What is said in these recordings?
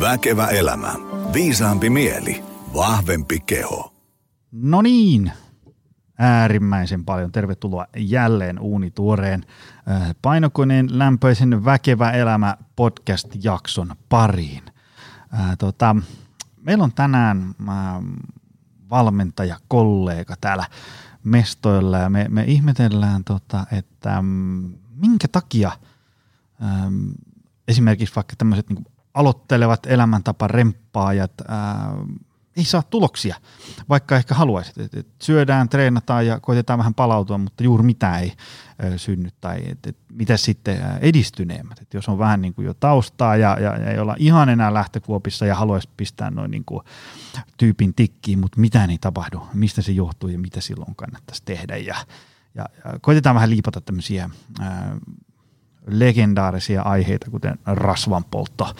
Väkevä elämä. Viisaampi mieli. Vahvempi keho. No niin, äärimmäisen paljon. Tervetuloa jälleen uunituoreen äh, painokoneen lämpöisen Väkevä elämä podcast-jakson pariin. Ää, tota, meillä on tänään ää, valmentaja, kollega täällä mestoilla ja me, me ihmetellään, tota, että mm, minkä takia äm, esimerkiksi vaikka tämmöiset niin aloittelevat elämäntapa remppaajat ää, ei saa tuloksia, vaikka ehkä haluaisit. Et, et syödään, treenataan ja koitetaan vähän palautua, mutta juuri mitään ei ö, synny. Tai et, et, mitä sitten edistyneemmät. Et jos on vähän niin kuin jo taustaa ja, ja, ja ei olla ihan enää lähtökuopissa ja haluaisi pistää noin niin kuin tyypin tikkiin, mutta mitään ei tapahdu. Mistä se johtuu ja mitä silloin kannattaisi tehdä. Ja, ja, ja koitetaan vähän liipata tämmöisiä ää, legendaarisia aiheita, kuten rasvanpoltto,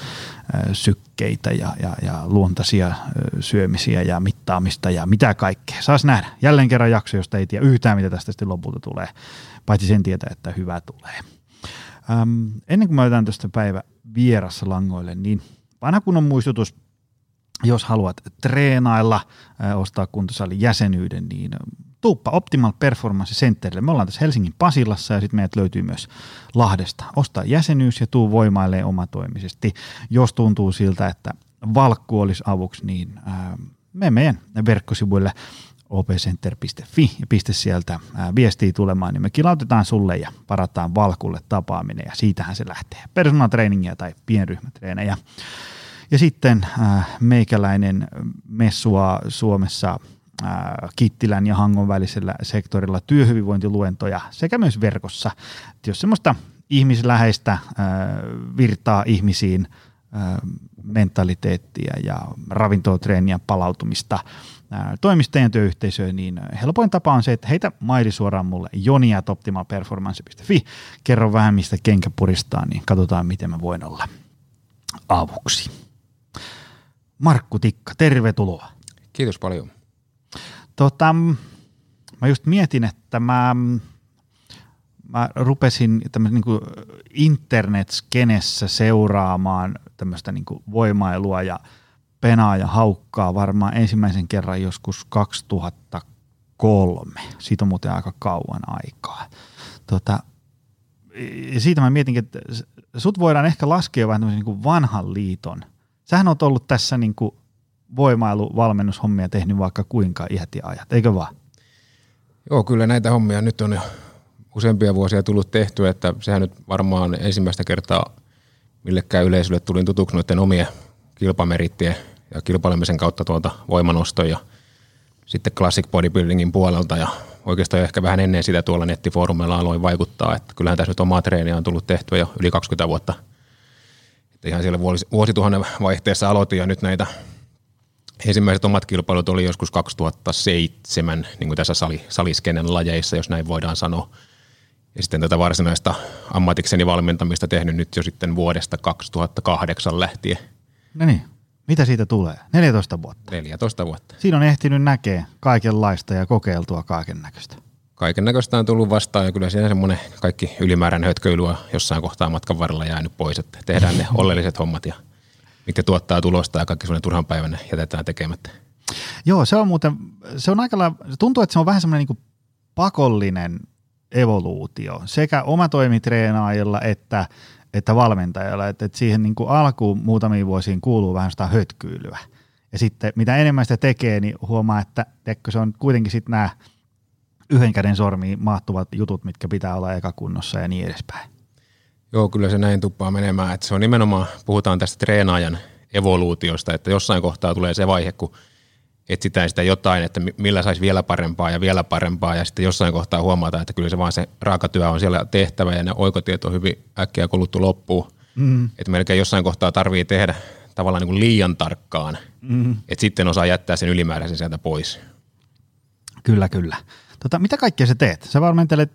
sykkeitä ja, ja, ja luontaisia syömisiä ja mittaamista ja mitä kaikkea. Saas nähdä. Jälleen kerran jakso, josta ei tiedä yhtään, mitä tästä sitten lopulta tulee, paitsi sen tietää, että hyvä tulee. Ähm, ennen kuin mä otan tästä päivä vierassa langoille, niin vanha kunnon muistutus, jos haluat treenailla, äh, ostaa kuntosalin jäsenyyden, niin tuuppa Optimal Performance Centerille. Me ollaan tässä Helsingin Pasilassa ja sitten meidät löytyy myös Lahdesta. Osta jäsenyys ja tuu voimailee omatoimisesti. Jos tuntuu siltä, että valkku olisi avuksi, niin me meidän verkkosivuille opcenter.fi ja piste sieltä viestiä tulemaan, niin me kilautetaan sulle ja parataan valkulle tapaaminen ja siitähän se lähtee. Personal tai pienryhmätreenejä. Ja sitten ää, meikäläinen messua Suomessa – Kittilän ja Hangon välisellä sektorilla työhyvinvointiluentoja sekä myös verkossa. että jos semmoista ihmisläheistä virtaa ihmisiin mentaliteettia ja ravintoa, treeniä, palautumista toimistojen työyhteisöön, niin helpoin tapa on se, että heitä maili suoraan mulle joniatoptimalperformance.fi. Kerro vähän, mistä kenkä puristaa, niin katsotaan, miten mä voin olla avuksi. Markku Tikka, tervetuloa. Kiitos paljon. Tota, mä just mietin, että mä, mä rupesin niin internet-skenessä seuraamaan tämmöistä niin voimailua ja penaa ja haukkaa varmaan ensimmäisen kerran joskus 2003. Siitä on muuten aika kauan aikaa. Tota, ja siitä mä mietinkin, että sut voidaan ehkä laskea vähän niin kuin vanhan liiton. Sähän on ollut tässä niin kuin voimailuvalmennushommia tehnyt vaikka kuinka iät ja ajat, eikö vaan? Joo, kyllä näitä hommia nyt on jo useampia vuosia tullut tehty, että sehän nyt varmaan ensimmäistä kertaa millekään yleisölle tulin tutuksi noiden omien kilpamerittien ja kilpailemisen kautta tuolta voimanosto ja sitten classic bodybuildingin puolelta ja oikeastaan ehkä vähän ennen sitä tuolla nettifoorumeilla aloin vaikuttaa, että kyllähän tässä nyt omaa treeniä on tullut tehtyä jo yli 20 vuotta. Että ihan siellä vuosituhannen vaihteessa aloitin ja nyt näitä ensimmäiset omat kilpailut oli joskus 2007 niin kuin tässä sali, saliskenen lajeissa, jos näin voidaan sanoa. Ja sitten tätä varsinaista ammatikseni valmentamista tehnyt nyt jo sitten vuodesta 2008 lähtien. No niin, mitä siitä tulee? 14 vuotta? 14 vuotta. Siinä on ehtinyt näkee kaikenlaista ja kokeiltua kaiken näköistä. Kaiken näköistä on tullut vastaan ja kyllä siinä semmoinen kaikki ylimääräinen hötköily on jossain kohtaa matkan varrella jäänyt pois, että tehdään ne oleelliset hommat ja – mitkä tuottaa tulosta ja kaikki sellainen turhan päivänä jätetään tekemättä. Joo, se on muuten, se on aika tuntuu, että se on vähän semmoinen niin pakollinen evoluutio sekä omatoimitreenaajilla että, että valmentajilla, että, että siihen niin kuin alkuun muutamiin vuosiin kuuluu vähän sitä hötkyilyä. Ja sitten mitä enemmän sitä tekee, niin huomaa, että se on kuitenkin sitten nämä yhden käden sormiin mahtuvat jutut, mitkä pitää olla eka kunnossa ja niin edespäin. Joo, kyllä se näin tuppaa menemään. Että se on nimenomaan, puhutaan tästä treenaajan evoluutiosta, että jossain kohtaa tulee se vaihe, kun etsitään sitä jotain, että millä saisi vielä parempaa ja vielä parempaa, ja sitten jossain kohtaa huomataan, että kyllä se vaan se raakatyö on siellä tehtävä, ja ne oikotieto on hyvin äkkiä kuluttu loppuun. Mm. Että melkein jossain kohtaa tarvii tehdä tavallaan niin kuin liian tarkkaan, mm. että sitten osaa jättää sen ylimääräisen sieltä pois. Kyllä, kyllä. Tota, mitä kaikkea sä teet? Sä valmentelet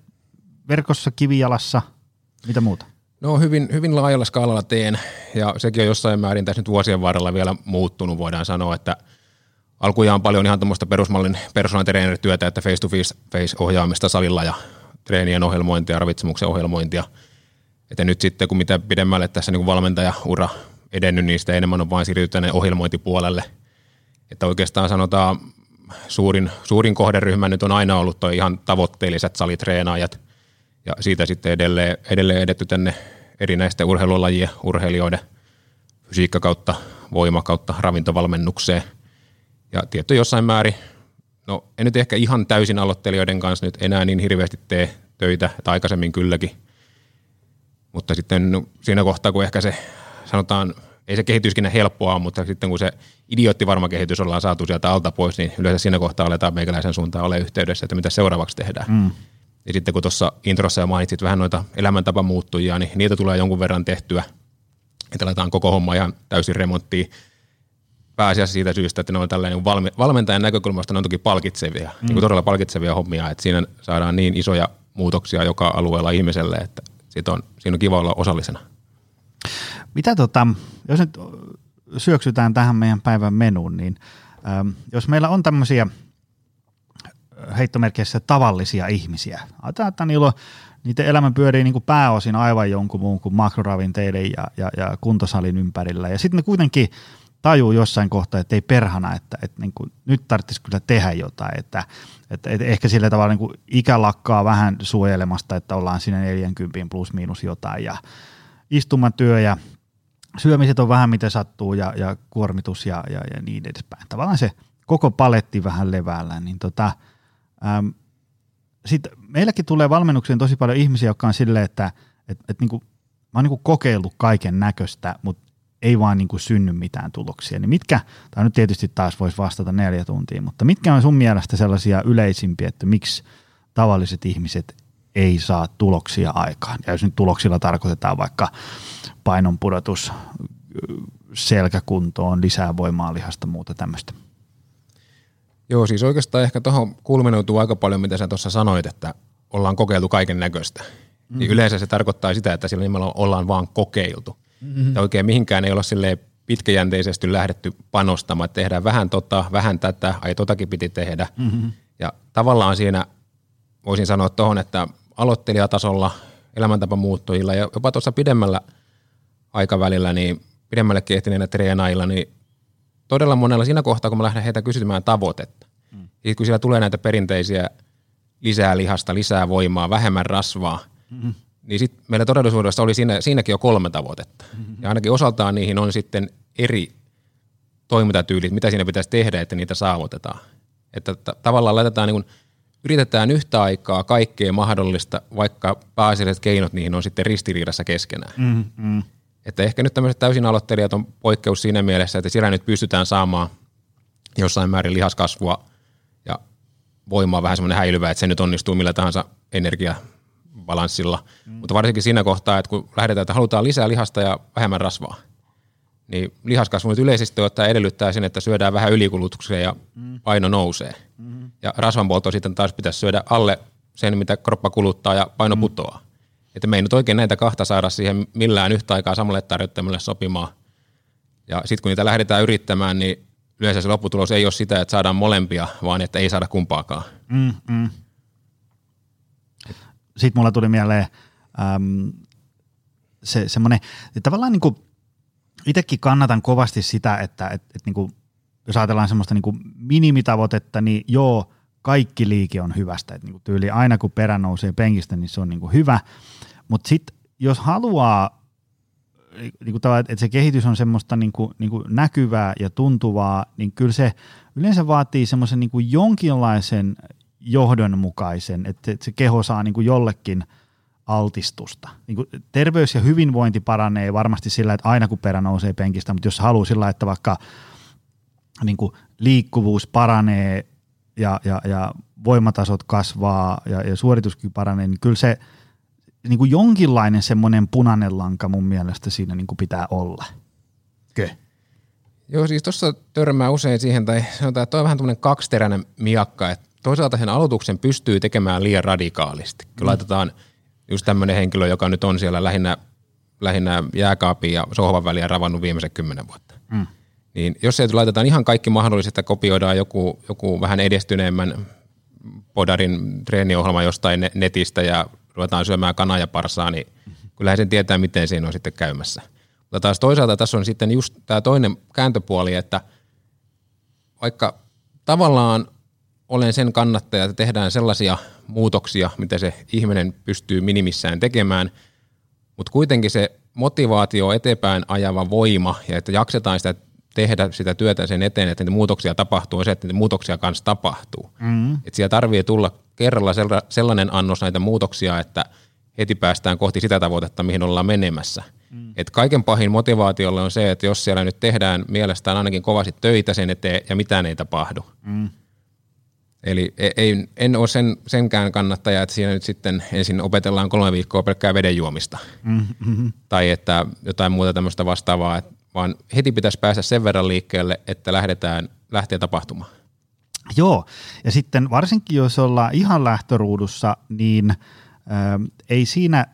verkossa, kivijalassa, mitä muuta? No hyvin, hyvin laajalla skaalalla teen ja sekin on jossain määrin tässä nyt vuosien varrella vielä muuttunut, voidaan sanoa, että alkujaan paljon ihan tuommoista perusmallin persoonallinen että face-to-face ohjaamista salilla ja treenien ohjelmointia, ravitsemuksen ohjelmointia. Että nyt sitten kun mitä pidemmälle tässä niin valmentajaura edennyt, niin sitä enemmän on vain siirrytty tänne ohjelmointipuolelle. Että oikeastaan sanotaan suurin, suurin kohderyhmä nyt on aina ollut tuo ihan tavoitteelliset salitreenaajat ja siitä sitten edelleen, edelleen edetty tänne erinäisten urheilulajien urheilijoiden fysiikka kautta, voima kautta ravintovalmennukseen. Ja tietty jossain määrin, no en nyt ehkä ihan täysin aloittelijoiden kanssa nyt enää niin hirveästi tee töitä, että aikaisemmin kylläkin. Mutta sitten no, siinä kohtaa, kun ehkä se sanotaan, ei se kehityskin helppoa, mutta sitten kun se idioottivarma kehitys ollaan saatu sieltä alta pois, niin yleensä siinä kohtaa aletaan meikäläisen suuntaan ole yhteydessä, että mitä seuraavaksi tehdään. Mm. Ja sitten kun tuossa introssa jo mainitsit vähän noita elämäntapamuuttujia, niin niitä tulee jonkun verran tehtyä. Että aletaan koko homma ihan täysin remonttiin pääasiassa siitä syystä, että ne on tällainen valme, valmentajan näkökulmasta ne on toki palkitsevia, mm. niin todella palkitsevia hommia, että siinä saadaan niin isoja muutoksia joka alueella ihmiselle, että siitä on, siinä on kiva olla osallisena. Mitä tota, jos nyt syöksytään tähän meidän päivän menuun, niin ähm, jos meillä on tämmöisiä heittomerkeissä tavallisia ihmisiä, ajatellaan, että niillä on, niiden elämä pyörii niin kuin pääosin aivan jonkun muun kuin makroravinteiden ja, ja, ja kuntosalin ympärillä, ja sitten ne kuitenkin tajuu jossain kohtaa, että ei perhana, että, että niin kuin, nyt tarvitsisi kyllä tehdä jotain, että, että, että ehkä sillä tavalla niin kuin ikä lakkaa vähän suojelemasta, että ollaan siinä 40 plus miinus jotain. Ja istumatyö ja syömiset on vähän miten sattuu ja, ja kuormitus ja, ja, ja niin edespäin. Tavallaan se koko paletti vähän leväällä, niin tota, äm, sit meilläkin tulee valmennukseen tosi paljon ihmisiä, jotka on silleen, että et, et niinku, mä oon niinku kokeillut kaiken näköistä, mutta ei vaan niinku synny mitään tuloksia. Niin mitkä, tai nyt tietysti taas voisi vastata neljä tuntia, mutta mitkä on sun mielestä sellaisia yleisimpiä, että miksi tavalliset ihmiset ei saa tuloksia aikaan? Ja jos nyt tuloksilla tarkoitetaan vaikka painonpudotus, selkäkuntoon, lisää voimaa lihasta, muuta tämmöistä. Joo, siis oikeastaan ehkä tuohon kulminoituu aika paljon, mitä sä tuossa sanoit, että ollaan kokeiltu kaiken näköistä. Mm-hmm. Niin yleensä se tarkoittaa sitä, että sillä nimellä ollaan vaan kokeiltu. Mm-hmm. Ja oikein mihinkään ei olla sille pitkäjänteisesti lähdetty panostamaan, että tehdään vähän tota, vähän tätä, ai totakin piti tehdä. Mm-hmm. Ja tavallaan siinä voisin sanoa tuohon, että aloittelijatasolla, elämäntapamuuttujilla ja jopa tuossa pidemmällä aikavälillä, niin pidemmälle ehtineillä treenaajilla, niin todella monella siinä kohtaa, kun mä lähden heitä kysymään tavoitetta. Mm. Kun siellä tulee näitä perinteisiä lisää lihasta, lisää voimaa, vähemmän rasvaa, mm-hmm. niin sit meillä todellisuudessa oli siinä, siinäkin jo kolme tavoitetta. Mm-hmm. Ja ainakin osaltaan niihin on sitten eri toimintatyylit, mitä siinä pitäisi tehdä, että niitä saavutetaan. Että t- tavallaan laitetaan niin kuin, yritetään yhtä aikaa kaikkea mahdollista, vaikka pääasialliset keinot niihin on sitten ristiriidassa keskenään. Mm-hmm. Että ehkä nyt tämmöiset täysin aloittelijat on poikkeus siinä mielessä, että siellä nyt pystytään saamaan jossain määrin lihaskasvua ja voimaa vähän semmoinen häilyvä, että se nyt onnistuu millä tahansa energiabalanssilla. Mm. Mutta varsinkin siinä kohtaa, että kun lähdetään, että halutaan lisää lihasta ja vähemmän rasvaa, niin lihaskasvu nyt yleisesti ottaa edellyttää sen, että syödään vähän ylikulutukseen ja mm. paino nousee. Mm. Ja rasvanpolto sitten taas pitäisi syödä alle sen, mitä kroppa kuluttaa ja paino mm. putoaa. Että me ei nyt oikein näitä kahta saada siihen millään yhtä aikaa samalle tarjottamalle sopimaan. Ja sitten kun niitä lähdetään yrittämään, niin yleensä se lopputulos ei ole sitä, että saadaan molempia, vaan että ei saada kumpaakaan. Mm, mm. Sitten mulla tuli mieleen äm, se, semmoinen, tavallaan niin kuin itsekin kannatan kovasti sitä, että et, et niin kuin, jos ajatellaan semmoista niin kuin minimitavoitetta, niin joo, kaikki liike on hyvästä. että niin kuin tyyli aina kun perä nousee penkistä, niin se on niin kuin hyvä. Mutta sitten jos haluaa, niin että se kehitys on semmoista niin kuin, niin kuin näkyvää ja tuntuvaa, niin kyllä se yleensä vaatii semmoisen niin kuin jonkinlaisen johdonmukaisen, että se keho saa niin kuin jollekin altistusta. Niin kuin terveys ja hyvinvointi paranee varmasti sillä, että aina kun perä nousee penkistä, mutta jos haluaa sillä, että vaikka niin kuin liikkuvuus paranee ja, ja, ja voimatasot kasvaa ja, ja suorituskyky paranee, niin kyllä se – niin kuin jonkinlainen semmoinen punainen lanka mun mielestä siinä niin kuin pitää olla. Kö? Joo, siis tuossa törmää usein siihen, tai sanotaan, että toi on vähän tämmöinen kaksiteräinen miakka, että toisaalta sen aloituksen pystyy tekemään liian radikaalisti. Kun mm. laitetaan just tämmöinen henkilö, joka nyt on siellä lähinnä, lähinnä jääkaapin ja sohvan väliä ravannut viimeiset kymmenen vuotta. Mm. Niin jos se laitetaan ihan kaikki mahdolliset ja kopioidaan joku, joku vähän edistyneemmän podarin treeniohjelma jostain netistä ja ruvetaan syömään kanaa ja parsaa, niin kyllähän sen tietää, miten siinä on sitten käymässä. Mutta taas toisaalta tässä on sitten just tämä toinen kääntöpuoli, että vaikka tavallaan olen sen kannattaja, että tehdään sellaisia muutoksia, mitä se ihminen pystyy minimissään tekemään, mutta kuitenkin se motivaatio eteenpäin ajava voima ja että jaksetaan sitä tehdä sitä työtä sen eteen, että niitä muutoksia tapahtuu, on se, että niitä muutoksia kanssa tapahtuu. Mm-hmm. Että siellä tarvii tulla kerralla sellainen annos näitä muutoksia, että heti päästään kohti sitä tavoitetta, mihin ollaan menemässä. Mm. Et kaiken pahin motivaatiolle on se, että jos siellä nyt tehdään mielestään ainakin kovasti töitä sen eteen ja mitään ei tapahdu. Mm. Eli e- ei, en ole sen, senkään kannattaja, että siinä nyt sitten ensin opetellaan kolme viikkoa pelkkää veden juomista. Mm-hmm. Tai että jotain muuta tämmöistä vastaavaa, vaan heti pitäisi päästä sen verran liikkeelle, että lähdetään, lähtee tapahtumaan. Joo, ja sitten varsinkin jos ollaan ihan lähtöruudussa, niin äh, ei siinä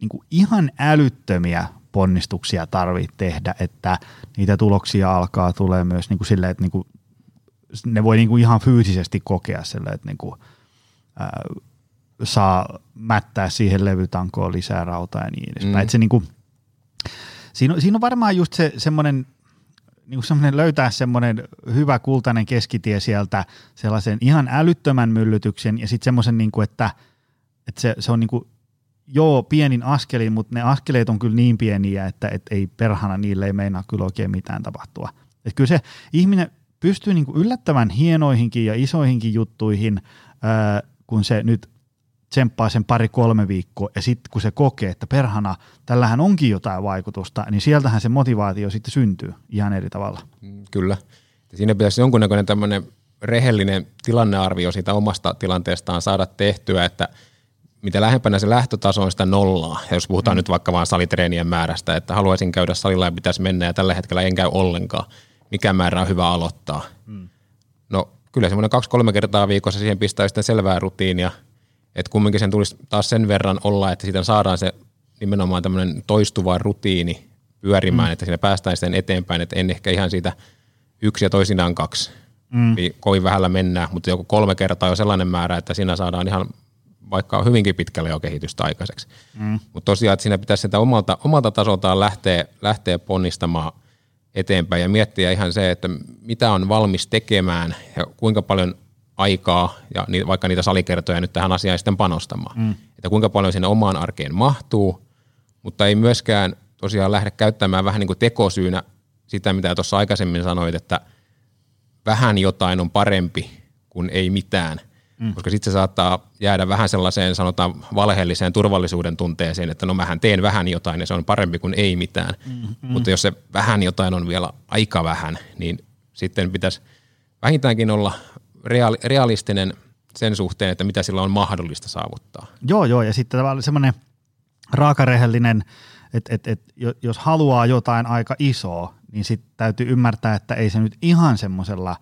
niin kuin ihan älyttömiä ponnistuksia tarvitse tehdä, että niitä tuloksia alkaa tulee myös niin kuin silleen, että niin kuin ne voi niin kuin ihan fyysisesti kokea silleen, että niin kuin, ää, saa mättää siihen levytankoon lisää rautaa ja niin edespäin. Mm. Että se niin kuin, siinä, on, siinä on varmaan just se semmoinen niin semmoinen löytää semmoinen hyvä kultainen keskitie sieltä sellaisen ihan älyttömän myllytyksen ja sitten semmoisen, niin kuin, että, että se, se on niin kuin, joo, pienin askelin, mutta ne askeleet on kyllä niin pieniä, että et ei perhana niille ei meinaa kyllä oikein mitään tapahtua. Et kyllä se ihminen pystyy niin kuin yllättävän hienoihinkin ja isoihinkin juttuihin, ää, kun se nyt tsemppaa sen pari-kolme viikkoa ja sitten kun se kokee, että perhana, tällähän onkin jotain vaikutusta, niin sieltähän se motivaatio sitten syntyy ihan eri tavalla. Mm, kyllä. Siinä pitäisi jonkunnäköinen tämmöinen rehellinen tilannearvio siitä omasta tilanteestaan saada tehtyä, että mitä lähempänä se lähtötaso on sitä nollaa, ja jos puhutaan mm. nyt vaikka vain salitreenien määrästä, että haluaisin käydä salilla ja pitäisi mennä ja tällä hetkellä en käy ollenkaan, mikä määrä on hyvä aloittaa. Mm. No kyllä semmoinen kaksi-kolme kertaa viikossa siihen pistää sitten selvää rutiinia, että kumminkin sen tulisi taas sen verran olla, että siitä saadaan se nimenomaan tämmöinen toistuva rutiini pyörimään, mm. että siinä päästään sitten eteenpäin, että en ehkä ihan siitä yksi ja toisinaan kaksi. Mm. Niin kovin vähällä mennään, mutta joku kolme kertaa on sellainen määrä, että siinä saadaan ihan vaikka hyvinkin pitkälle jo kehitystä aikaiseksi. Mm. Mutta tosiaan, että siinä pitäisi sitä omalta, omalta tasoltaan lähteä, lähteä ponnistamaan – eteenpäin ja miettiä ihan se, että mitä on valmis tekemään ja kuinka paljon aikaa ja ni, vaikka niitä salikertoja nyt tähän asiaan sitten panostamaan. Mm. Että kuinka paljon sinne omaan arkeen mahtuu, mutta ei myöskään tosiaan lähde käyttämään vähän niin kuin tekosyynä sitä, mitä tuossa aikaisemmin sanoit, että vähän jotain on parempi kuin ei mitään mm. koska sitten se saattaa jäädä vähän sellaiseen sanotaan valheelliseen turvallisuuden tunteeseen, että no mähän teen vähän jotain ja se on parempi kuin ei mitään. Mm, mm. Mutta jos se vähän jotain on vielä aika vähän, niin sitten pitäisi vähintäänkin olla realistinen sen suhteen, että mitä sillä on mahdollista saavuttaa. Joo, joo, ja sitten tavallaan semmoinen raakarehellinen, että et, et, jos haluaa jotain aika isoa, niin sitten täytyy ymmärtää, että ei se nyt ihan semmoisella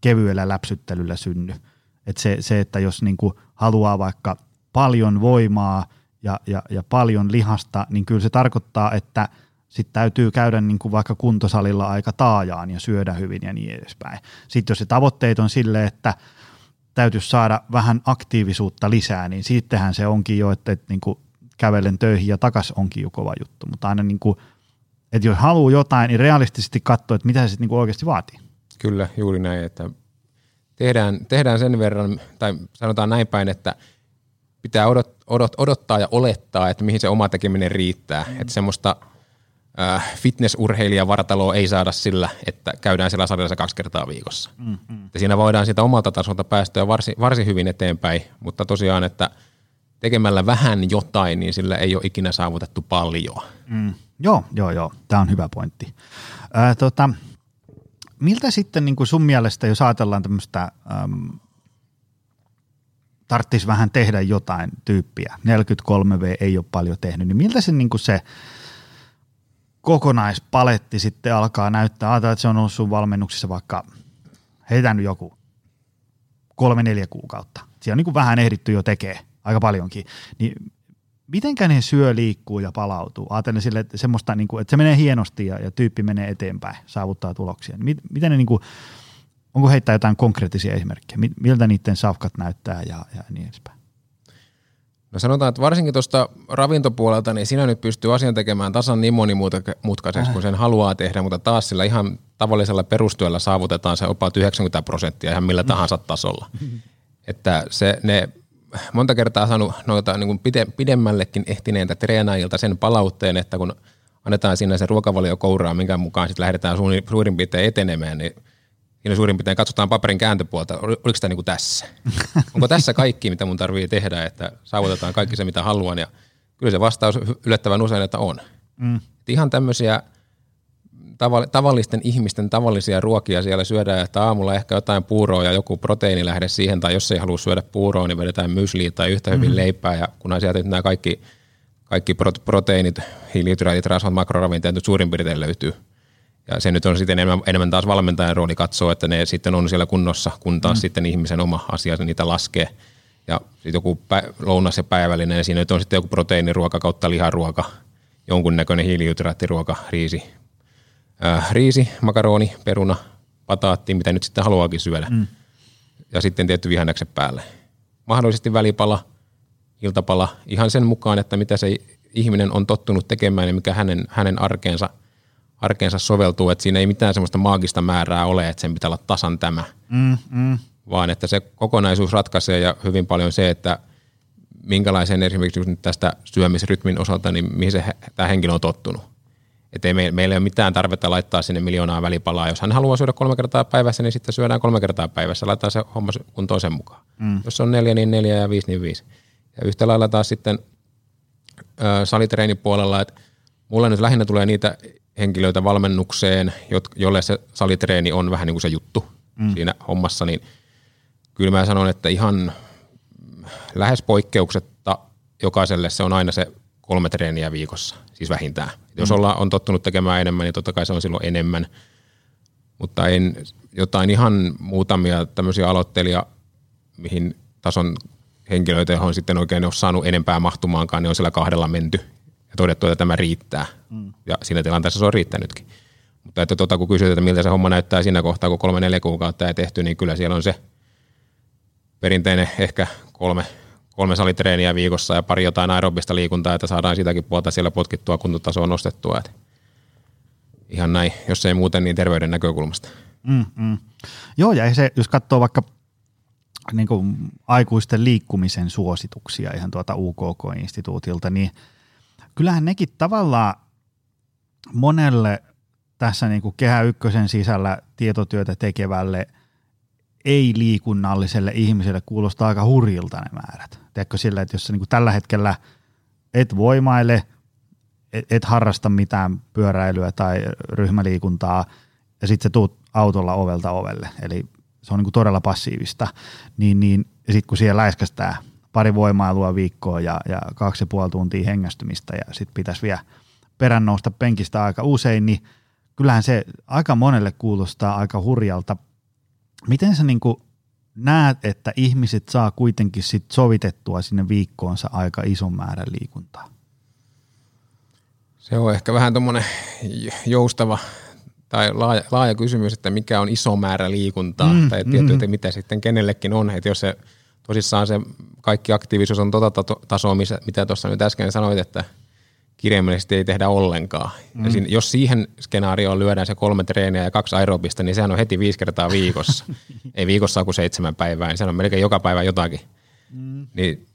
kevyellä läpsyttelyllä synny – että se, se, että jos niin kuin haluaa vaikka paljon voimaa ja, ja, ja paljon lihasta, niin kyllä se tarkoittaa, että sitten täytyy käydä niin kuin vaikka kuntosalilla aika taajaan ja syödä hyvin ja niin edespäin. Sitten jos se tavoitteet on sille, että täytyisi saada vähän aktiivisuutta lisää, niin sittenhän se onkin jo, että, että niin kuin kävelen töihin ja takas onkin jo kova juttu. Mutta aina niin kuin, että jos haluaa jotain, niin realistisesti katsoa, että mitä se sitten niin oikeasti vaatii. Kyllä, juuri näin, että tehdään, tehdään sen verran, tai sanotaan näin päin, että pitää odot, odot, odottaa ja olettaa, että mihin se oma tekeminen riittää. Mm. Että semmoista äh, fitnessurheilijavartaloa ei saada sillä, että käydään siellä salilla kaksi kertaa viikossa. Mm, mm. siinä voidaan sitä omalta tasolta päästä varsin, varsin hyvin eteenpäin, mutta tosiaan, että tekemällä vähän jotain, niin sillä ei ole ikinä saavutettu paljon. Mm. Joo, joo, joo. Tämä on hyvä pointti. Äh, tota, miltä sitten niin kuin sun mielestä, jos ajatellaan tämmöistä, ähm, tarttisi vähän tehdä jotain tyyppiä, 43V ei ole paljon tehnyt, niin miltä se, niin kuin se kokonaispaletti sitten alkaa näyttää? Ajatellaan, että se on ollut sun valmennuksissa vaikka, heitän joku kolme, neljä kuukautta. Siellä on niin kuin vähän ehditty jo tekee, aika paljonkin. Niin mitenkä ne syö, liikkuu ja palautuu? Ajattelen sille, että, semmoista, niin kuin, että se menee hienosti ja, ja tyyppi menee eteenpäin, saavuttaa tuloksia. Niin miten ne, niin kuin, onko heittää jotain konkreettisia esimerkkejä? Miltä niiden safkat näyttää ja, ja niin edespäin? No sanotaan, että varsinkin tuosta ravintopuolelta, niin sinä nyt pystyy asian tekemään tasan niin monimutkaiseksi kuin sen haluaa tehdä, mutta taas sillä ihan tavallisella perustyöllä saavutetaan se about 90 prosenttia ihan millä tahansa tasolla. Että se, ne monta kertaa saanut noita niin kuin pide, pidemmällekin ehtineiltä treenaajilta sen palautteen, että kun annetaan sinne se ruokavalio kouraa, minkä mukaan sitten lähdetään suurin, suurin piirtein etenemään, niin siinä suurin piirtein katsotaan paperin kääntöpuolta, oliko tämä niin kuin tässä? Onko tässä kaikki, mitä mun tarvii tehdä, että saavutetaan kaikki se, mitä haluan? Ja kyllä se vastaus yllättävän usein, että on. Mm. Ihan tämmöisiä tavallisten ihmisten tavallisia ruokia siellä syödään, että aamulla ehkä jotain puuroa ja joku proteiini lähde siihen, tai jos ei halua syödä puuroa, niin vedetään mysliä tai yhtä hyvin mm-hmm. leipää, ja kun sieltä nämä kaikki, kaikki proteiinit, hiilihydraatit, rasvat, makroravinteet nyt suurin piirtein löytyy. Ja se nyt on sitten enemmän, enemmän taas valmentajan rooli katsoa, että ne sitten on siellä kunnossa, kun taas mm. sitten ihmisen oma asia niitä laskee. Ja sitten joku pä- lounas ja päivällinen, ja siinä nyt on sitten joku proteiiniruoka kautta liharuoka, jonkunnäköinen hiilihydraattiruoka, riisi, äh, riisi, makaroni, peruna, pataatti, mitä nyt sitten haluaakin syödä. Mm. Ja sitten tietty vihannekset päälle. Mahdollisesti välipala, iltapala, ihan sen mukaan, että mitä se ihminen on tottunut tekemään ja mikä hänen, hänen arkeensa, arkeensa soveltuu. Että siinä ei mitään semmoista maagista määrää ole, että sen pitää olla tasan tämä. Mm, mm. Vaan että se kokonaisuus ratkaisee ja hyvin paljon se, että minkälaisen esimerkiksi nyt tästä syömisrytmin osalta, niin mihin se, tämä henkilö on tottunut että ei me, meillä ei ole mitään tarvetta laittaa sinne miljoonaa välipalaa. Jos hän haluaa syödä kolme kertaa päivässä, niin sitten syödään kolme kertaa päivässä. Laitetaan se homma kuntoon sen mukaan. Mm. Jos on neljä, niin neljä ja viisi, niin viisi. Ja yhtä lailla taas sitten ö, salitreenipuolella, että mulle nyt lähinnä tulee niitä henkilöitä valmennukseen, jolle se salitreeni on vähän niin kuin se juttu mm. siinä hommassa, niin kyllä mä sanon, että ihan lähes poikkeuksetta jokaiselle se on aina se kolme treeniä viikossa, siis vähintään. Mm. Jos olla, on tottunut tekemään enemmän, niin totta kai se on silloin enemmän. Mutta en, jotain ihan muutamia tämmöisiä aloittelija, mihin tason henkilöitä, johon sitten oikein ole saanut enempää mahtumaankaan, niin on siellä kahdella menty ja todettu, että tämä riittää. Mm. Ja siinä tilanteessa se on riittänytkin. Mutta että tota, kun kysyt, että miltä se homma näyttää siinä kohtaa, kun kolme neljä kuukautta ei tehty, niin kyllä siellä on se perinteinen ehkä kolme kolme salitreeniä viikossa ja pari jotain aerobista liikuntaa, että saadaan sitäkin puolta siellä potkittua kuntotasoa nostettua. Että ihan näin, jos ei muuten, niin terveyden näkökulmasta. Mm, mm. Joo, ja se, jos katsoo vaikka niin kuin aikuisten liikkumisen suosituksia ihan tuota UKK-instituutilta, niin kyllähän nekin tavallaan monelle tässä niin kuin Kehä Ykkösen sisällä tietotyötä tekevälle ei-liikunnalliselle ihmiselle kuulostaa aika hurjilta ne määrät. Tiedätkö sillä, että jos sä niin tällä hetkellä et voimaile, et, et harrasta mitään pyöräilyä tai ryhmäliikuntaa, ja sitten sä tuut autolla ovelta ovelle, eli se on niin todella passiivista, niin, niin sitten kun siellä läiskästää pari voimailua viikkoa ja, ja kaksi ja puoli tuntia hengästymistä ja sitten pitäisi vielä perän nousta penkistä aika usein, niin kyllähän se aika monelle kuulostaa aika hurjalta. Miten sä niin näet, että ihmiset saa kuitenkin sit sovitettua sinne viikkoonsa aika ison määrän liikuntaa? Se on ehkä vähän tuommoinen joustava tai laaja, laaja kysymys, että mikä on iso määrä liikuntaa mm, tai tietty, mm. että mitä sitten kenellekin on. Että jos se tosissaan se kaikki aktiivisuus on tota tasoa, mitä tuossa nyt äsken sanoit, että – kirjaimellisesti ei tehdä ollenkaan. Mm. Ja siinä, jos siihen skenaarioon lyödään se kolme treeniä ja kaksi aerobista, niin sehän on heti viisi kertaa viikossa. ei viikossa kuin seitsemän päivää, niin se on melkein joka päivä jotakin. Mm. Niin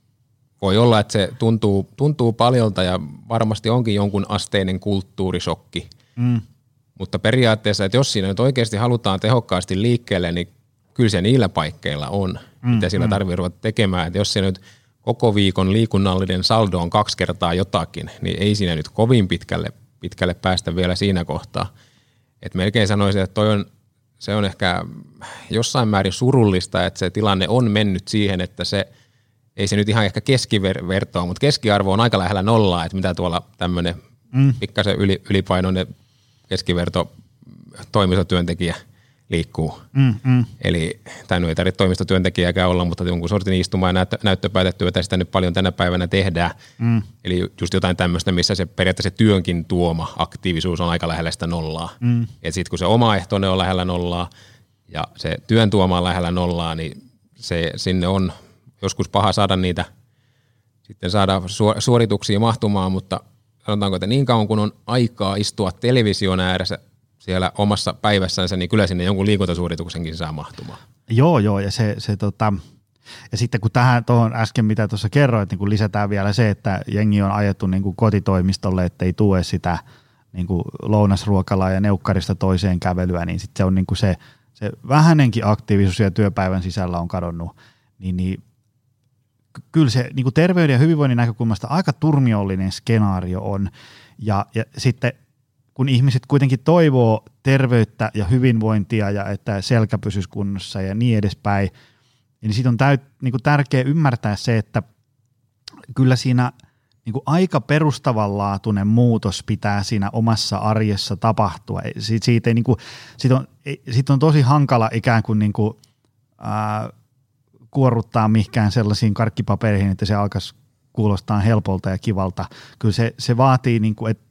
voi olla, että se tuntuu, tuntuu paljolta ja varmasti onkin jonkun asteinen kulttuurisokki. Mm. Mutta periaatteessa, että jos siinä nyt oikeasti halutaan tehokkaasti liikkeelle, niin kyllä se niillä paikkeilla on, mm. mitä sillä mm. tarvitsee ruveta tekemään. Että jos se nyt – koko viikon liikunnallinen saldo on kaksi kertaa jotakin, niin ei siinä nyt kovin pitkälle, pitkälle päästä vielä siinä kohtaa. Et melkein sanoisin, että toi on, se on ehkä jossain määrin surullista, että se tilanne on mennyt siihen, että se ei se nyt ihan ehkä keskivertoa, mutta keskiarvo on aika lähellä nollaa, että mitä tuolla tämmöinen mm. pikkasen yli, ylipainoinen keskiverto toimistotyöntekijä – liikkuu. Mm, mm. Eli tämä ei tarvitse toimistotyöntekijääkään olla, mutta jonkun sortin istuma- ja näyttö, näyttöpäätetyötä sitä nyt paljon tänä päivänä tehdään. Mm. Eli just jotain tämmöistä, missä se periaatteessa työnkin tuoma aktiivisuus on aika lähellä sitä nollaa. Mm. Et sitten kun se omaehtoinen on lähellä nollaa ja se työn tuoma on lähellä nollaa, niin se, sinne on joskus paha saada niitä sitten saada suorituksia mahtumaan, mutta sanotaanko, että niin kauan kun on aikaa istua television ääressä siellä omassa päivässänsä, niin kyllä sinne jonkun liikuntasuorituksenkin saa mahtumaan. Joo, joo, ja se, se tota, ja sitten kun tähän tuohon äsken, mitä tuossa kerroit, niin kun lisätään vielä se, että jengi on ajettu niin kuin kotitoimistolle, ettei tue sitä niin kuin lounasruokalaa ja neukkarista toiseen kävelyä, niin sitten se on niin kuin se, se vähänenkin aktiivisuus ja työpäivän sisällä on kadonnut, niin, niin kyllä se niin kuin terveyden ja hyvinvoinnin näkökulmasta aika turmiollinen skenaario on. Ja, ja sitten kun ihmiset kuitenkin toivoo terveyttä ja hyvinvointia ja että selkä pysyisi kunnossa ja niin edespäin, niin siitä on täyt, niin kuin tärkeää ymmärtää se, että kyllä siinä niin kuin aika perustavanlaatuinen muutos pitää siinä omassa arjessa tapahtua. Siitä, siitä, ei, niin kuin, siitä, on, siitä on tosi hankala ikään kuin, niin kuin ää, kuorruttaa mihinkään sellaisiin karkkipapereihin, että se alkaisi kuulostaa helpolta ja kivalta. Kyllä se, se vaatii, niin kuin, että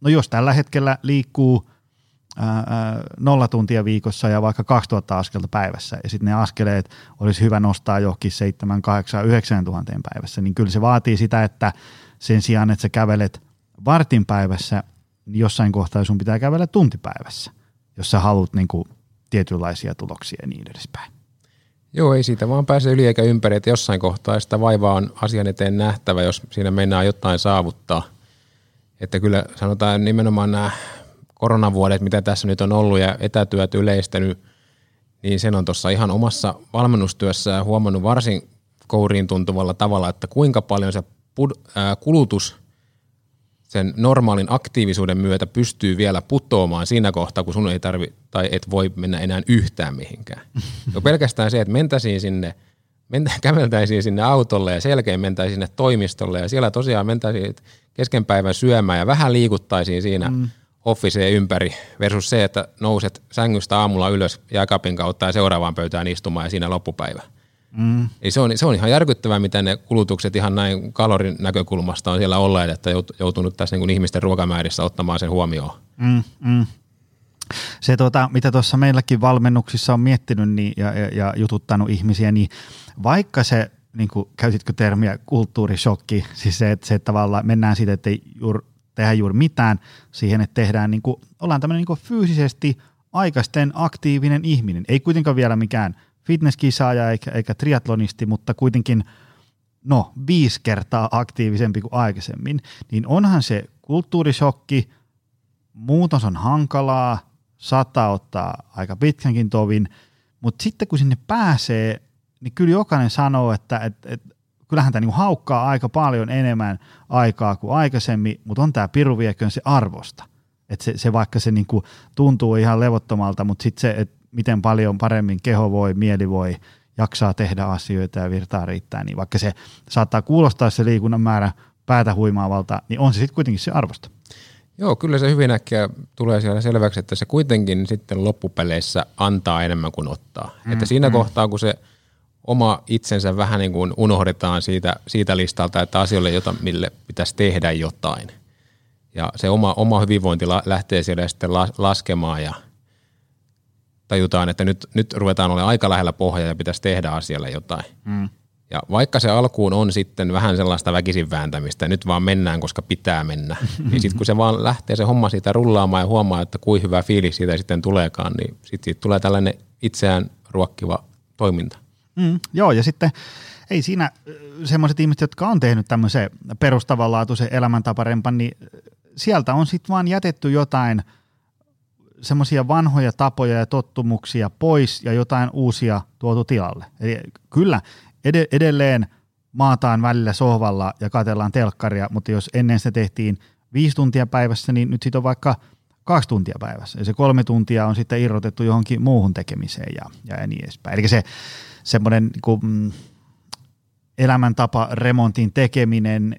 no jos tällä hetkellä liikkuu nolla tuntia viikossa ja vaikka 2000 askelta päivässä, ja sitten ne askeleet olisi hyvä nostaa johonkin 7, 8, 9 tuhanteen päivässä, niin kyllä se vaatii sitä, että sen sijaan, että sä kävelet vartin päivässä, niin jossain kohtaa sun pitää kävellä tuntipäivässä, jos sä haluat niin kuin, tietynlaisia tuloksia ja niin edespäin. Joo, ei siitä vaan pääse yli eikä ympäri, että jossain kohtaa sitä vaivaa on asian eteen nähtävä, jos siinä mennään jotain saavuttaa. Että kyllä sanotaan nimenomaan nämä koronavuodet, mitä tässä nyt on ollut ja etätyöt yleistänyt, niin sen on tuossa ihan omassa valmennustyössä huomannut varsin kouriin tuntuvalla tavalla, että kuinka paljon se kulutus sen normaalin aktiivisuuden myötä pystyy vielä putoamaan siinä kohtaa, kun sun ei tarvi tai et voi mennä enää yhtään mihinkään. Jo pelkästään se, että mentäisiin sinne, mentä, käveltäisiin sinne autolle ja selkeä mentäisiin sinne toimistolle ja siellä tosiaan mentäisiin kesken päivän syömään ja vähän liikuttaisiin siinä mm. officeen ympäri versus se, että nouset sängystä aamulla ylös jääkapin kautta ja seuraavaan pöytään istumaan ja siinä loppupäivä. Mm. Eli se, on, se on ihan järkyttävää, miten ne kulutukset ihan näin kalorin näkökulmasta on siellä olleet, että joutunut tässä niin kuin ihmisten ruokamäärissä ottamaan sen huomioon. Mm, mm. Se, tota, mitä tuossa meilläkin valmennuksissa on miettinyt niin, ja, ja, ja jututtanut ihmisiä, niin vaikka se, niin kuin, käytitkö termiä kulttuurishokki, siis se, että, se, että tavallaan mennään siitä, että ei juuri, tehdä juuri mitään siihen, että tehdään, niin kuin, ollaan tämmöinen niin fyysisesti aikaisten aktiivinen ihminen, ei kuitenkaan vielä mikään – fitnesskisaaja eikä, eikä triatlonisti, mutta kuitenkin no, viisi kertaa aktiivisempi kuin aikaisemmin, niin onhan se kulttuurishokki, muutos on hankalaa, saattaa ottaa aika pitkänkin tovin, mutta sitten kun sinne pääsee, niin kyllä jokainen sanoo, että et, et, kyllähän tämä niinku haukkaa aika paljon enemmän aikaa kuin aikaisemmin, mutta on tämä piru se arvosta. Et se, se, vaikka se niinku tuntuu ihan levottomalta, mutta sitten se, että miten paljon paremmin keho voi, mieli voi, jaksaa tehdä asioita ja virtaa riittää, niin vaikka se saattaa kuulostaa se liikunnan määrä päätä huimaavalta, niin on se sitten kuitenkin se arvosta. Joo, kyllä se hyvin äkkiä tulee siellä selväksi, että se kuitenkin sitten loppupeleissä antaa enemmän kuin ottaa. Mm, että siinä mm. kohtaa, kun se oma itsensä vähän niin kuin unohdetaan siitä, siitä listalta, että asioille, jota, mille pitäisi tehdä jotain. Ja se oma, oma hyvinvointi lähtee siellä sitten laskemaan ja – tajutaan, että nyt, nyt ruvetaan olemaan aika lähellä pohjaa ja pitäisi tehdä asialle jotain. Mm. Ja vaikka se alkuun on sitten vähän sellaista väkisin vääntämistä, nyt vaan mennään, koska pitää mennä, niin sitten kun se vaan lähtee se homma siitä rullaamaan ja huomaa, että kuin hyvä fiilis siitä sitten tuleekaan, niin sitten siitä tulee tällainen itseään ruokkiva toiminta. Mm, joo, ja sitten ei siinä semmoiset ihmiset, jotka on tehnyt tämmöisen perustavanlaatuisen elämäntaparempan, niin sieltä on sitten vaan jätetty jotain – semmoisia vanhoja tapoja ja tottumuksia pois ja jotain uusia tuotu tilalle. Eli kyllä ed- edelleen maataan välillä sohvalla ja katellaan telkkaria, mutta jos ennen sitä tehtiin viisi tuntia päivässä, niin nyt sitten on vaikka kaksi tuntia päivässä. Ja se kolme tuntia on sitten irrotettu johonkin muuhun tekemiseen ja, ja niin edespäin. Eli se semmoinen niin kuin, mm, elämäntapa remontin tekeminen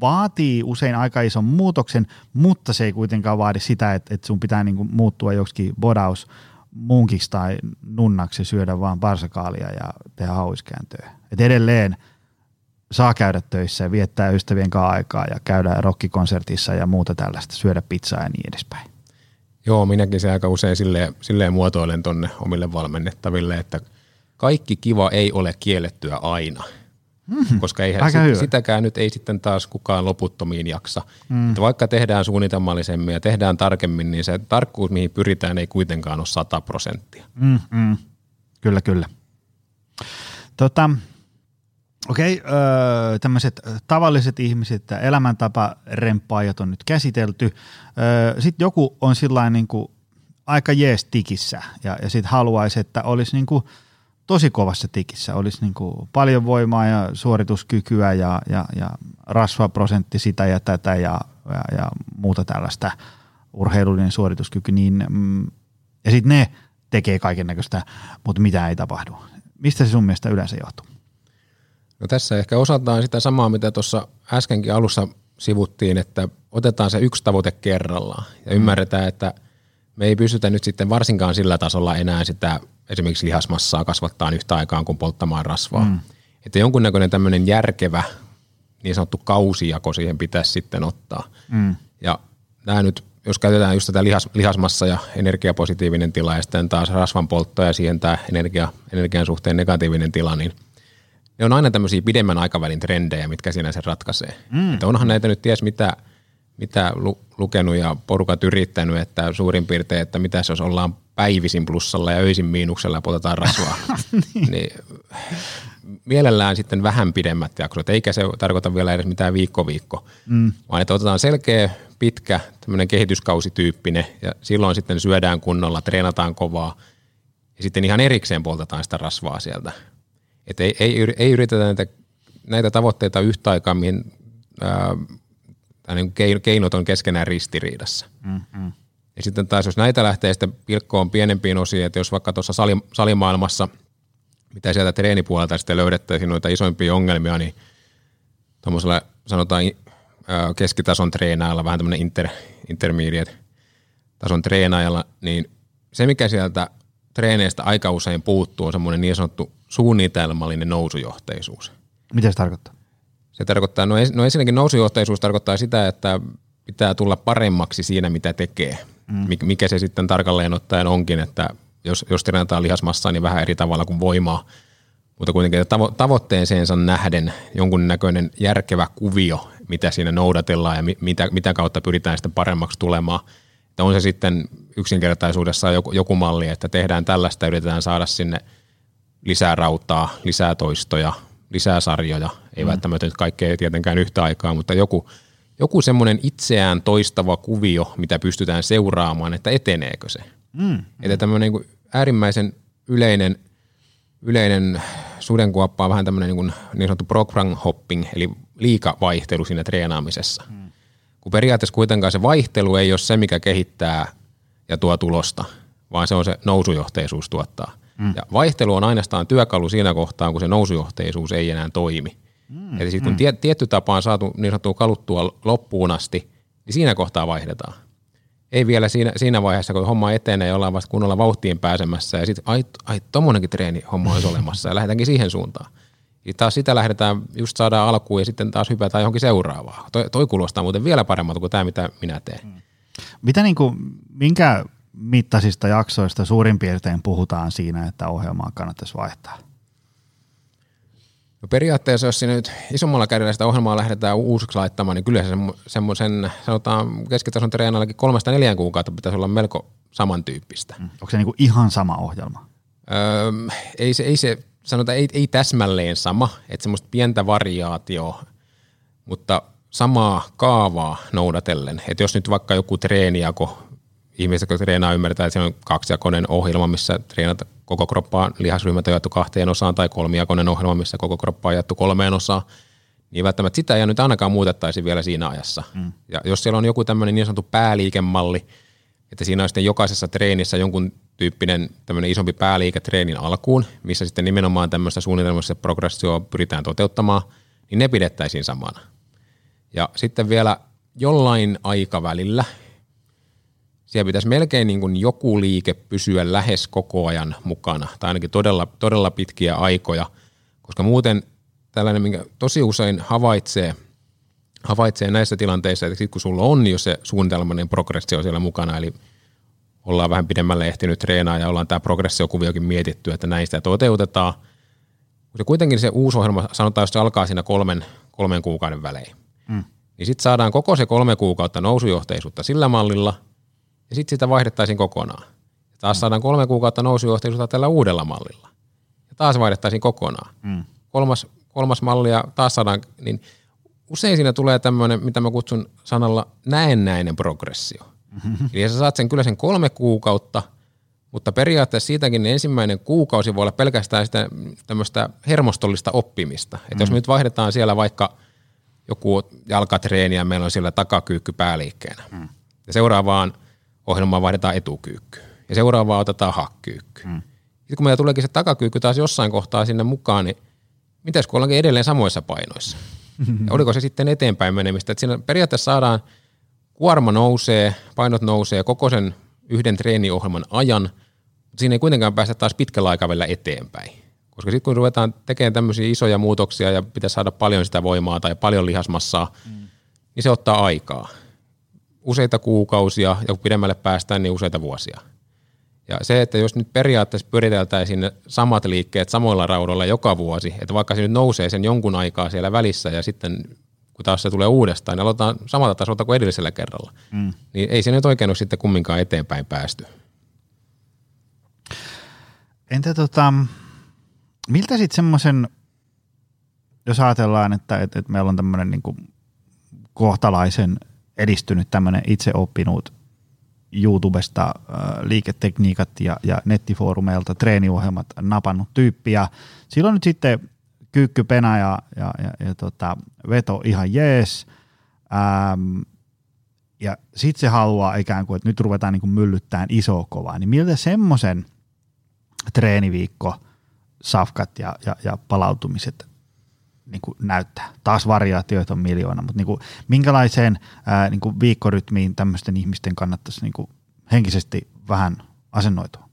vaatii usein aika ison muutoksen, mutta se ei kuitenkaan vaadi sitä, että, että sun pitää niin kuin muuttua joksikin bodaus munkiksi tai nunnaksi syödä vaan parsakaalia ja tehdä hauiskääntöä. Et edelleen saa käydä töissä ja viettää ystävien kanssa aikaa ja käydä rockikonsertissa ja muuta tällaista, syödä pizzaa ja niin edespäin. Joo, minäkin se aika usein silleen, silleen muotoilen tonne omille valmennettaville, että kaikki kiva ei ole kiellettyä aina – Mm, koska eihän sit, sitäkään nyt ei sitten taas kukaan loputtomiin jaksa. Mm. Että vaikka tehdään suunnitelmallisemmin ja tehdään tarkemmin, niin se tarkkuus, mihin pyritään, ei kuitenkaan ole 100 prosenttia. Mm, mm. Kyllä, kyllä. Tota, Okei, okay, öö, tämmöiset tavalliset ihmiset ja elämäntapa-remppaajat on nyt käsitelty. Öö, sitten joku on sillain niin kuin aika jees tikissä ja, ja sitten haluaisi, että olisi niin kuin tosi kovassa tikissä, olisi niin kuin paljon voimaa ja suorituskykyä ja, ja, ja rasvaprosentti sitä ja tätä ja, ja, ja muuta tällaista urheilullinen suorituskyky, niin mm, ja sitten ne tekee kaiken näköistä, mutta mitä ei tapahdu. Mistä se sun mielestä yleensä johtuu? No tässä ehkä osataan sitä samaa, mitä tuossa äskenkin alussa sivuttiin, että otetaan se yksi tavoite kerrallaan ja mm. ymmärretään, että me ei pystytä nyt sitten varsinkaan sillä tasolla enää sitä esimerkiksi lihasmassaa kasvattaa yhtä aikaan kuin polttamaan rasvaa. Mm. Että jonkunnäköinen tämmöinen järkevä niin sanottu kausijako siihen pitäisi sitten ottaa. Mm. Ja nämä nyt, jos käytetään just tätä lihas, lihasmassa ja energiapositiivinen tila ja sitten taas rasvan poltto ja siihen tämä energia, energian suhteen negatiivinen tila, niin – ne on aina tämmöisiä pidemmän aikavälin trendejä, mitkä siinä sen ratkaisee. Mm. Että onhan näitä nyt ties mitä, mitä lu, lukenut ja porukat yrittänyt, että suurin piirtein, että mitä jos ollaan päivisin plussalla ja öisin miinuksella ja poltetaan rasvaa. niin. niin mielellään sitten vähän pidemmät jaksot, eikä se tarkoita vielä edes mitään viikko-viikko, mm. vaan että otetaan selkeä, pitkä, tämmöinen kehityskausityyppinen ja silloin sitten syödään kunnolla, treenataan kovaa ja sitten ihan erikseen poltetaan sitä rasvaa sieltä. Että ei, ei, ei yritetä näitä, näitä tavoitteita yhtä aikaa, mihin ää, niin keinot on keskenään ristiriidassa. Mm-hmm. Ja sitten taas, jos näitä lähtee sitten pilkkoon pienempiin osiin, että jos vaikka tuossa sali, salimaailmassa, mitä sieltä treenipuolelta sitten löydettäisiin noita isoimpia ongelmia, niin tuommoisella sanotaan keskitason treenaajalla, vähän tämmöinen inter, intermediate tason treenaajalla, niin se mikä sieltä treeneistä aika usein puuttuu on semmoinen niin sanottu suunnitelmallinen nousujohteisuus. Mitä se tarkoittaa? Se tarkoittaa, no, no ensinnäkin nousujohteisuus tarkoittaa sitä, että pitää tulla paremmaksi siinä, mitä tekee. Mm. Mikä se sitten tarkalleen ottaen onkin, että jos, jos treenataan lihasmassaa, niin vähän eri tavalla kuin voimaa. Mutta kuitenkin tavo- tavoitteeseensa nähden jonkunnäköinen järkevä kuvio, mitä siinä noudatellaan ja mi- mitä, mitä kautta pyritään sitten paremmaksi tulemaan. Että on se sitten yksinkertaisuudessa joku, joku malli, että tehdään tällaista, yritetään saada sinne – lisää rautaa, lisää toistoja, lisää sarjoja. Ei mm. välttämättä nyt kaikkea tietenkään yhtä aikaa, mutta joku, joku semmoinen itseään toistava kuvio, mitä pystytään seuraamaan, että eteneekö se. Mm. Että tämmöinen niin äärimmäisen yleinen, yleinen sudenkuoppa on vähän tämmöinen niin, kuin niin sanottu program hopping, eli liikavaihtelu siinä treenaamisessa. Mm. Kun periaatteessa kuitenkaan se vaihtelu ei ole se, mikä kehittää ja tuo tulosta, vaan se on se nousujohteisuus tuottaa – Mm. Ja vaihtelu on ainoastaan työkalu siinä kohtaa, kun se nousujohteisuus ei enää toimi. Mm. Eli sitten kun mm. tie, tietty tapa on saatu niin sanottua kaluttua loppuun asti, niin siinä kohtaa vaihdetaan. Ei vielä siinä, siinä vaiheessa, kun homma etenee ja ollaan vasta kunnolla vauhtiin pääsemässä ja sitten ai, ai tommonenkin treeni homma olisi olemassa ja lähdetäänkin siihen suuntaan. Ja taas sitä lähdetään, just saadaan alkuun ja sitten taas hypätään johonkin seuraavaan. Toi, toi kuulostaa muuten vielä paremmalta kuin tämä, mitä minä teen. Mm. Mitä niin kuin, minkä mittaisista jaksoista suurin piirtein puhutaan siinä, että ohjelmaa kannattaisi vaihtaa? No periaatteessa, jos siinä nyt isommalla kädellä sitä ohjelmaa lähdetään uusiksi laittamaan, niin kyllä se semmoisen, sanotaan keskitason treenallakin kolmesta neljän kuukautta pitäisi olla melko samantyyppistä. Mm. Onko se niinku ihan sama ohjelma? Öö, ei se, ei se sanotaan, ei, ei täsmälleen sama, että semmoista pientä variaatioa, mutta samaa kaavaa noudatellen. Että jos nyt vaikka joku treenijako ihmiset, jotka treenaa, ymmärtää, että se on kaksijakoinen ohjelma, missä treenat koko kroppaa lihasryhmät on jaettu kahteen osaan, tai kolmijakoinen ohjelma, missä koko kroppaa on jaettu kolmeen osaan, niin välttämättä sitä ei nyt ainakaan muutettaisi vielä siinä ajassa. Mm. Ja jos siellä on joku tämmöinen niin sanottu pääliikemalli, että siinä on sitten jokaisessa treenissä jonkun tyyppinen tämmöinen isompi pääliike treenin alkuun, missä sitten nimenomaan tämmöistä suunnitelmassa progressio pyritään toteuttamaan, niin ne pidettäisiin samana. Ja sitten vielä jollain aikavälillä, siellä pitäisi melkein niin kuin joku liike pysyä lähes koko ajan mukana, tai ainakin todella, todella pitkiä aikoja, koska muuten tällainen, minkä tosi usein havaitsee, havaitsee näissä tilanteissa, että sit kun sulla on jo se suunnitelmainen progressio siellä mukana, eli ollaan vähän pidemmälle ehtinyt treenaa ja ollaan tämä progressiokuviokin mietitty, että näistä toteutetaan, kun se kuitenkin se uusi ohjelma, sanotaan, jos se alkaa siinä kolmen, kolmen kuukauden välein, mm. niin sitten saadaan koko se kolme kuukautta nousujohteisuutta sillä mallilla, ja sitten sitä vaihdettaisiin kokonaan. Ja taas mm. saadaan kolme kuukautta nousujohteisuutta tällä uudella mallilla. Ja taas vaihdettaisiin kokonaan. Mm. Kolmas, kolmas malli ja taas saadaan, niin usein siinä tulee tämmöinen, mitä mä kutsun sanalla näennäinen progressio. Mm-hmm. Eli sä saat sen kyllä sen kolme kuukautta – mutta periaatteessa siitäkin ensimmäinen kuukausi voi olla pelkästään sitä tämmöistä hermostollista oppimista. Että mm. jos me nyt vaihdetaan siellä vaikka joku jalkatreeni ja meillä on siellä takakyykky pääliikkeenä. Mm. Ja seuraavaan ohjelmaan vaihdetaan etukyykky. Ja seuraavaan otetaan hakkyykky. Mm. Sitten kun meillä tuleekin se takakyykky taas jossain kohtaa sinne mukaan, niin mitäs kun ollaankin edelleen samoissa painoissa? Ja oliko se sitten eteenpäin menemistä? Että siinä periaatteessa saadaan, kuorma nousee, painot nousee koko sen yhden treeniohjelman ajan, mutta siinä ei kuitenkaan päästä taas pitkällä aikavälillä eteenpäin. Koska sitten kun ruvetaan tekemään tämmöisiä isoja muutoksia ja pitäisi saada paljon sitä voimaa tai paljon lihasmassaa, mm. niin se ottaa aikaa. Useita kuukausia ja kun pidemmälle päästään, niin useita vuosia. Ja se, että jos nyt periaatteessa pyriteltäisiin ne samat liikkeet samoilla raudoilla joka vuosi, että vaikka se nyt nousee sen jonkun aikaa siellä välissä ja sitten kun taas se tulee uudestaan, niin aloitetaan samalta tasolta kuin edellisellä kerralla. Mm. Niin ei se nyt oikein ole sitten kumminkaan eteenpäin päästy. Entä tota, miltä sitten semmoisen, jos ajatellaan, että, että, että meillä on tämmöinen niin kohtalaisen edistynyt tämmöinen itse oppinut YouTubesta äh, liiketekniikat ja, ja nettifoorumeilta treeniohjelmat napannut tyyppi ja silloin nyt sitten kyykky, pena ja, ja, ja, ja tota, veto ihan jees. Ähm, ja sitten se haluaa ikään kuin, että nyt ruvetaan niin kuin myllyttämään iso kovaa. Niin miltä semmoisen treeniviikko, safkat ja, ja, ja palautumiset niin kuin näyttää? Taas variaatioita on miljoona, mutta niin kuin, minkälaiseen ää, niin kuin viikkorytmiin tämmöisten ihmisten kannattaisi niin kuin henkisesti vähän asennoitua?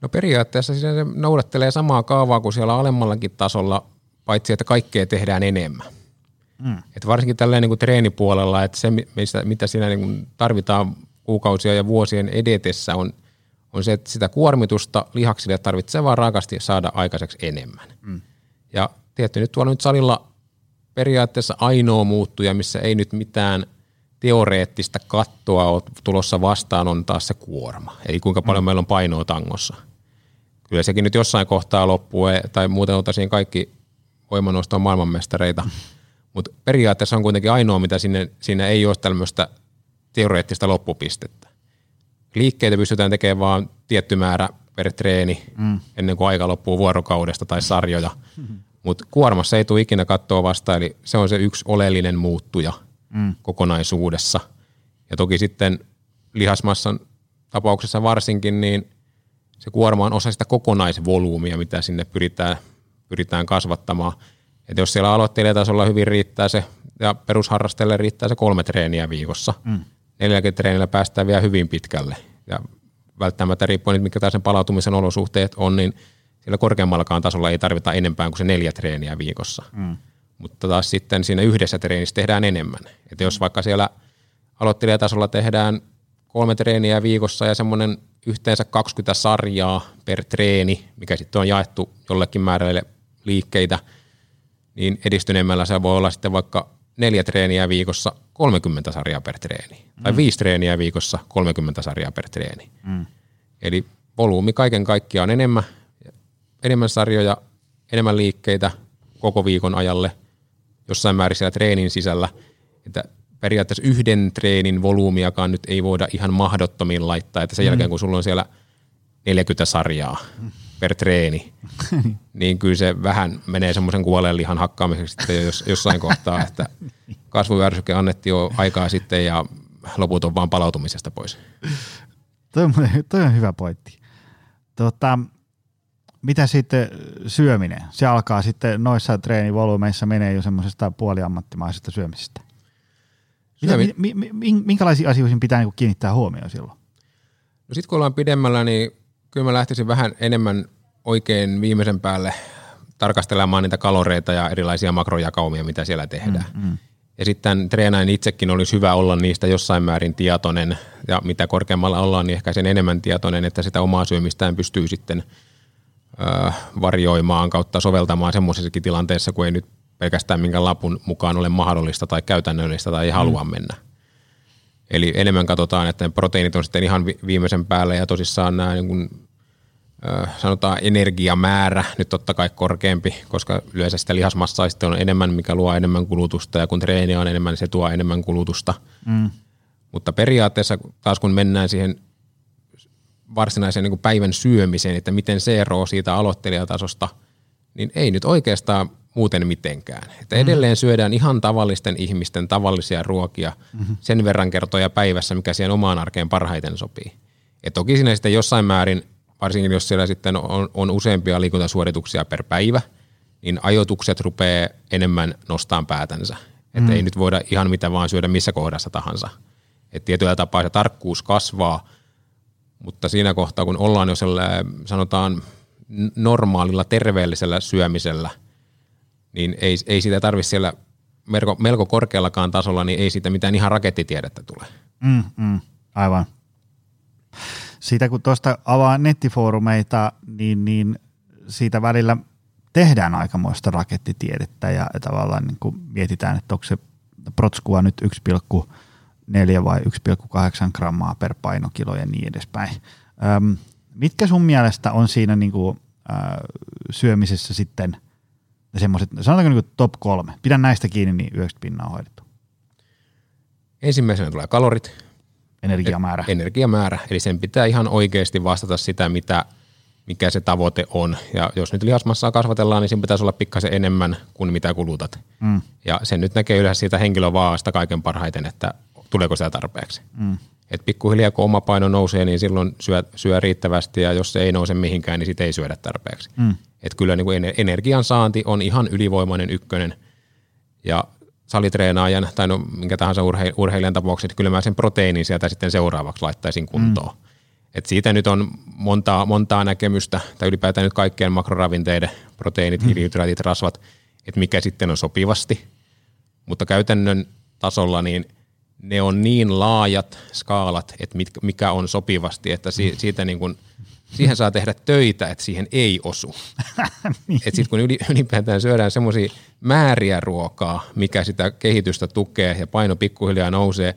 No periaatteessa se noudattelee samaa kaavaa kuin siellä alemmallakin tasolla, paitsi että kaikkea tehdään enemmän. Mm. Et varsinkin tällä niin kuin treenipuolella, että se mistä, mitä siinä niin kuin tarvitaan kuukausia ja vuosien edetessä on, on se, että sitä kuormitusta lihaksille tarvitsee vaan raakasti saada aikaiseksi enemmän. Mm. Ja tietty nyt tuolla nyt salilla periaatteessa ainoa muuttuja, missä ei nyt mitään teoreettista kattoa ole tulossa vastaan, on taas se kuorma. Eli kuinka paljon mm. meillä on painoa tangossa kyllä sekin nyt jossain kohtaa loppuu, tai muuten oltaisiin kaikki voimanostoon maailmanmestareita. Mm. Mutta periaatteessa on kuitenkin ainoa, mitä sinne, siinä ei ole tämmöistä teoreettista loppupistettä. Liikkeitä pystytään tekemään vain tietty määrä per treeni mm. ennen kuin aika loppuu vuorokaudesta tai sarjoja. Mm. Mutta kuormassa ei tule ikinä kattoa vasta, eli se on se yksi oleellinen muuttuja mm. kokonaisuudessa. Ja toki sitten lihasmassan tapauksessa varsinkin, niin se kuorma on osa sitä kokonaisvolyymia, mitä sinne pyritään, pyritään kasvattamaan. Et jos siellä aloittelijatasolla hyvin riittää se, ja perusharrastajille riittää se kolme treeniä viikossa, mm. neljälläkin treenillä päästään vielä hyvin pitkälle. Ja välttämättä riippuen, mitkä taas sen palautumisen olosuhteet on, niin siellä korkeammallakaan tasolla ei tarvita enempää kuin se neljä treeniä viikossa. Mm. Mutta taas sitten siinä yhdessä treenissä tehdään enemmän. Että jos vaikka siellä aloittelijatasolla tehdään kolme treeniä viikossa ja semmoinen yhteensä 20 sarjaa per treeni, mikä sitten on jaettu jollekin määrälle liikkeitä, niin edistyneemmällä se voi olla sitten vaikka neljä treeniä viikossa 30 sarjaa per treeni. Mm. Tai viisi treeniä viikossa 30 sarjaa per treeni. Mm. Eli volyymi kaiken kaikkiaan on enemmän, enemmän sarjoja, enemmän liikkeitä koko viikon ajalle, jossain määrin siellä treenin sisällä. Että periaatteessa yhden treenin volyymiakaan nyt ei voida ihan mahdottomin laittaa, että sen mm. jälkeen kun sulla on siellä 40 sarjaa per treeni, niin kyllä se vähän menee semmoisen kuolleen lihan hakkaamiseksi sitten jos, jossain kohtaa, että kasvujärsyke annettiin jo aikaa sitten ja loput on vaan palautumisesta pois. Toi on, toi on hyvä pointti. Tota, mitä sitten syöminen? Se alkaa sitten noissa treenivolyymeissa menee jo semmoisesta puoliammattimaisesta syömisestä. Mitä, mi, mi, minkälaisiin asioihin pitää niin kiinnittää huomioon silloin? No sitten kun ollaan pidemmällä, niin kyllä mä lähtisin vähän enemmän oikein viimeisen päälle tarkastelemaan niitä kaloreita ja erilaisia makrojakaumia, mitä siellä tehdään. Mm, mm. Ja sitten treenain itsekin olisi hyvä olla niistä jossain määrin tietoinen, ja mitä korkeammalla ollaan, niin ehkä sen enemmän tietoinen, että sitä omaa syömistään pystyy sitten varjoimaan kautta soveltamaan semmoisessakin tilanteessa, kun ei nyt pelkästään minkä lapun mukaan ole mahdollista tai käytännöllistä tai ei halua mm. mennä. Eli enemmän katsotaan, että ne proteiinit on sitten ihan viimeisen päälle ja tosissaan nämä niin kuin, sanotaan energiamäärä nyt totta kai korkeampi, koska yleensä sitä lihasmassaa sitten on enemmän, mikä luo enemmän kulutusta ja kun treeni on enemmän, niin se tuo enemmän kulutusta. Mm. Mutta periaatteessa taas kun mennään siihen varsinaiseen niin päivän syömiseen, että miten se eroaa siitä aloittelijatasosta, niin ei nyt oikeastaan muuten mitenkään. Että mm. edelleen syödään ihan tavallisten ihmisten tavallisia ruokia mm-hmm. sen verran kertoja päivässä, mikä siihen omaan arkeen parhaiten sopii. Et toki siinä sitten jossain määrin, varsinkin jos siellä sitten on, on useampia liikuntasuorituksia per päivä, niin ajoitukset rupeaa enemmän nostaan päätänsä. Että mm. ei nyt voida ihan mitä vaan syödä missä kohdassa tahansa. Et tietyllä tapaa se tarkkuus kasvaa, mutta siinä kohtaa kun ollaan jo sanotaan normaalilla terveellisellä syömisellä – niin ei, ei sitä tarvitse siellä melko, melko korkeallakaan tasolla, niin ei siitä mitään ihan rakettitiedettä tule. Mm, mm, aivan. Siitä kun tuosta avaa nettifoorumeita, niin, niin siitä välillä tehdään aikamoista rakettitiedettä ja tavallaan niin kuin mietitään, että onko se protskua nyt 1,4 vai 1,8 grammaa per painokilo ja niin edespäin. Öm, mitkä sun mielestä on siinä niin kuin, äh, syömisessä sitten – semmoiset, sanotaanko niin top kolme, pidän näistä kiinni, niin 90 pinnaa on hoidettu. Ensimmäisenä tulee kalorit. Energiamäärä. E- energiamäärä, eli sen pitää ihan oikeasti vastata sitä, mitä, mikä se tavoite on. Ja jos nyt lihasmassaa kasvatellaan, niin siinä pitäisi olla pikkasen enemmän kuin mitä kulutat. Mm. Ja sen nyt näkee yleensä siitä henkilövaasta kaiken parhaiten, että tuleeko sitä tarpeeksi. Mm. Et pikkuhiljaa kun oma paino nousee, niin silloin syö, syö riittävästi ja jos se ei nouse mihinkään, niin sitä ei syödä tarpeeksi. Mm. Et kyllä niin kuin energian saanti on ihan ylivoimainen ykkönen ja salitreenaajan tai no minkä tahansa urhe, urheilijan tapauksessa, kyllä mä sen proteiinin sieltä sitten seuraavaksi laittaisin kuntoon. Mm. Et siitä nyt on montaa, montaa näkemystä, tai ylipäätään nyt kaikkien makroravinteiden, proteiinit, mm. hiilihydraatit, rasvat, että mikä sitten on sopivasti. Mutta käytännön tasolla niin ne on niin laajat skaalat, että mikä on sopivasti, että si, mm. siitä niin kuin – siihen saa tehdä töitä, että siihen ei osu. niin. Sitten kun ylipäätään syödään semmoisia määriä ruokaa, mikä sitä kehitystä tukee ja paino pikkuhiljaa nousee,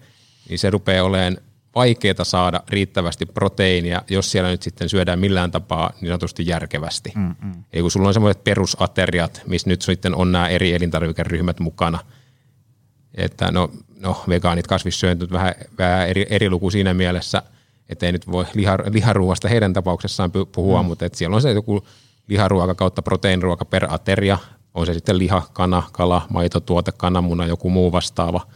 niin se rupeaa olemaan vaikeaa saada riittävästi proteiinia, jos siellä nyt sitten syödään millään tapaa niin sanotusti järkevästi. Mm-mm. Eli kun sulla on semmoiset perusateriat, missä nyt sitten on nämä eri elintarvikeryhmät mukana, että no, no vegaanit, kasvissyöntöt, vähän, vähän eri, eri luku siinä mielessä – että ei nyt voi lihar, liharuuasta heidän tapauksessaan puhua, mm. mutta että siellä on se joku liharuoka kautta proteiiniruoka per ateria, on se sitten liha, kana, kala, maitotuote, kananmuna, joku muu vastaava,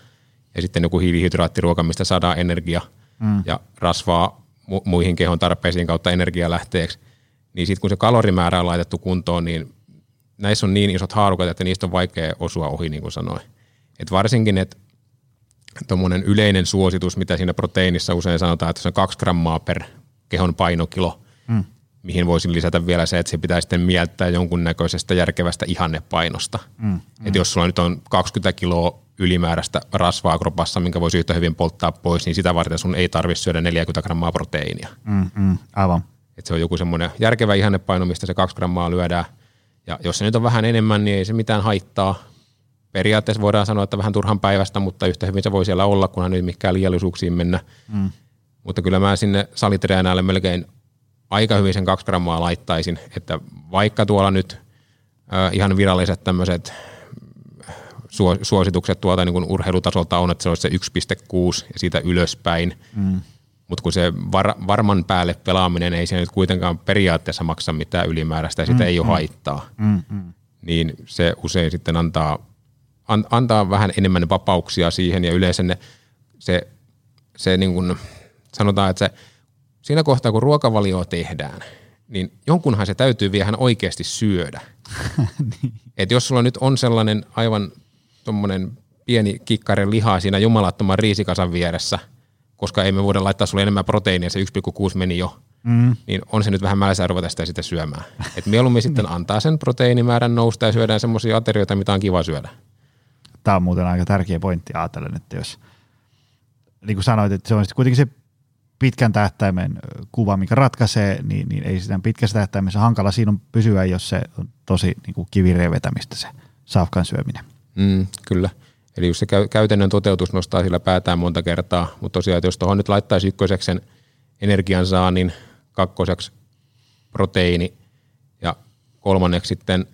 ja sitten joku hiilihydraattiruoka, mistä saadaan energia mm. ja rasvaa mu- muihin kehon tarpeisiin kautta energialähteeksi, niin sitten kun se kalorimäärä on laitettu kuntoon, niin näissä on niin isot haarukat, että niistä on vaikea osua ohi, niin kuin sanoin. Et varsinkin, että tuommoinen yleinen suositus, mitä siinä proteiinissa usein sanotaan, että se on kaksi grammaa per kehon painokilo, mm. mihin voisin lisätä vielä se, että se pitää sitten mieltää jonkunnäköisestä järkevästä ihannepainosta. Mm. Mm. Että jos sulla nyt on 20 kiloa ylimääräistä rasvaa kropassa, minkä voisi yhtä hyvin polttaa pois, niin sitä varten sun ei tarvitse syödä 40 grammaa proteiinia. Mm, mm, aivan. Että se on joku semmoinen järkevä ihannepaino, mistä se 2 grammaa lyödään. Ja jos se nyt on vähän enemmän, niin ei se mitään haittaa periaatteessa voidaan sanoa, että vähän turhan päivästä, mutta yhtä hyvin se voi siellä olla, kunhan nyt mikään liiallisuuksiin mennä. Mm. Mutta kyllä mä sinne salitreenaajalle melkein aika hyvin sen kaksi grammaa laittaisin, että vaikka tuolla nyt äh, ihan viralliset tämmöiset suositukset tuolta niin kuin urheilutasolta on, että se olisi se 1,6 ja siitä ylöspäin, mm. mutta kun se var, varman päälle pelaaminen ei se nyt kuitenkaan periaatteessa maksa mitään ylimääräistä ja sitä mm, ei ole mm. haittaa, mm, mm. niin se usein sitten antaa an, antaa vähän enemmän vapauksia siihen ja yleensä ne, se, se niin kuin, sanotaan, että se, siinä kohtaa kun ruokavalioa tehdään, niin jonkunhan se täytyy vielä oikeasti syödä. niin. Et jos sulla nyt on sellainen aivan tuommoinen pieni kikkaren lihaa siinä jumalattoman riisikasan vieressä, koska ei me voida laittaa sulle enemmän proteiinia, se 1,6 meni jo, mm. niin on se nyt vähän mälsää ruveta sitä, sitä syömään. Et mieluummin sitten niin. antaa sen proteiinimäärän nousta ja syödään semmoisia aterioita, mitä on kiva syödä tämä on muuten aika tärkeä pointti ajatellen, että jos, niin kuin sanoit, että se on kuitenkin se pitkän tähtäimen kuva, mikä ratkaisee, niin, niin ei sitä pitkässä tähtäimessä hankala siinä on pysyä, jos se on tosi niin kuin kivireen vetämistä se safkan syöminen. Mm, kyllä. Eli jos se käytännön toteutus nostaa sillä päätään monta kertaa, mutta tosiaan, että jos tuohon nyt laittaisi ykköseksi sen energiansaannin, kakkoseksi proteiini ja kolmanneksi sitten,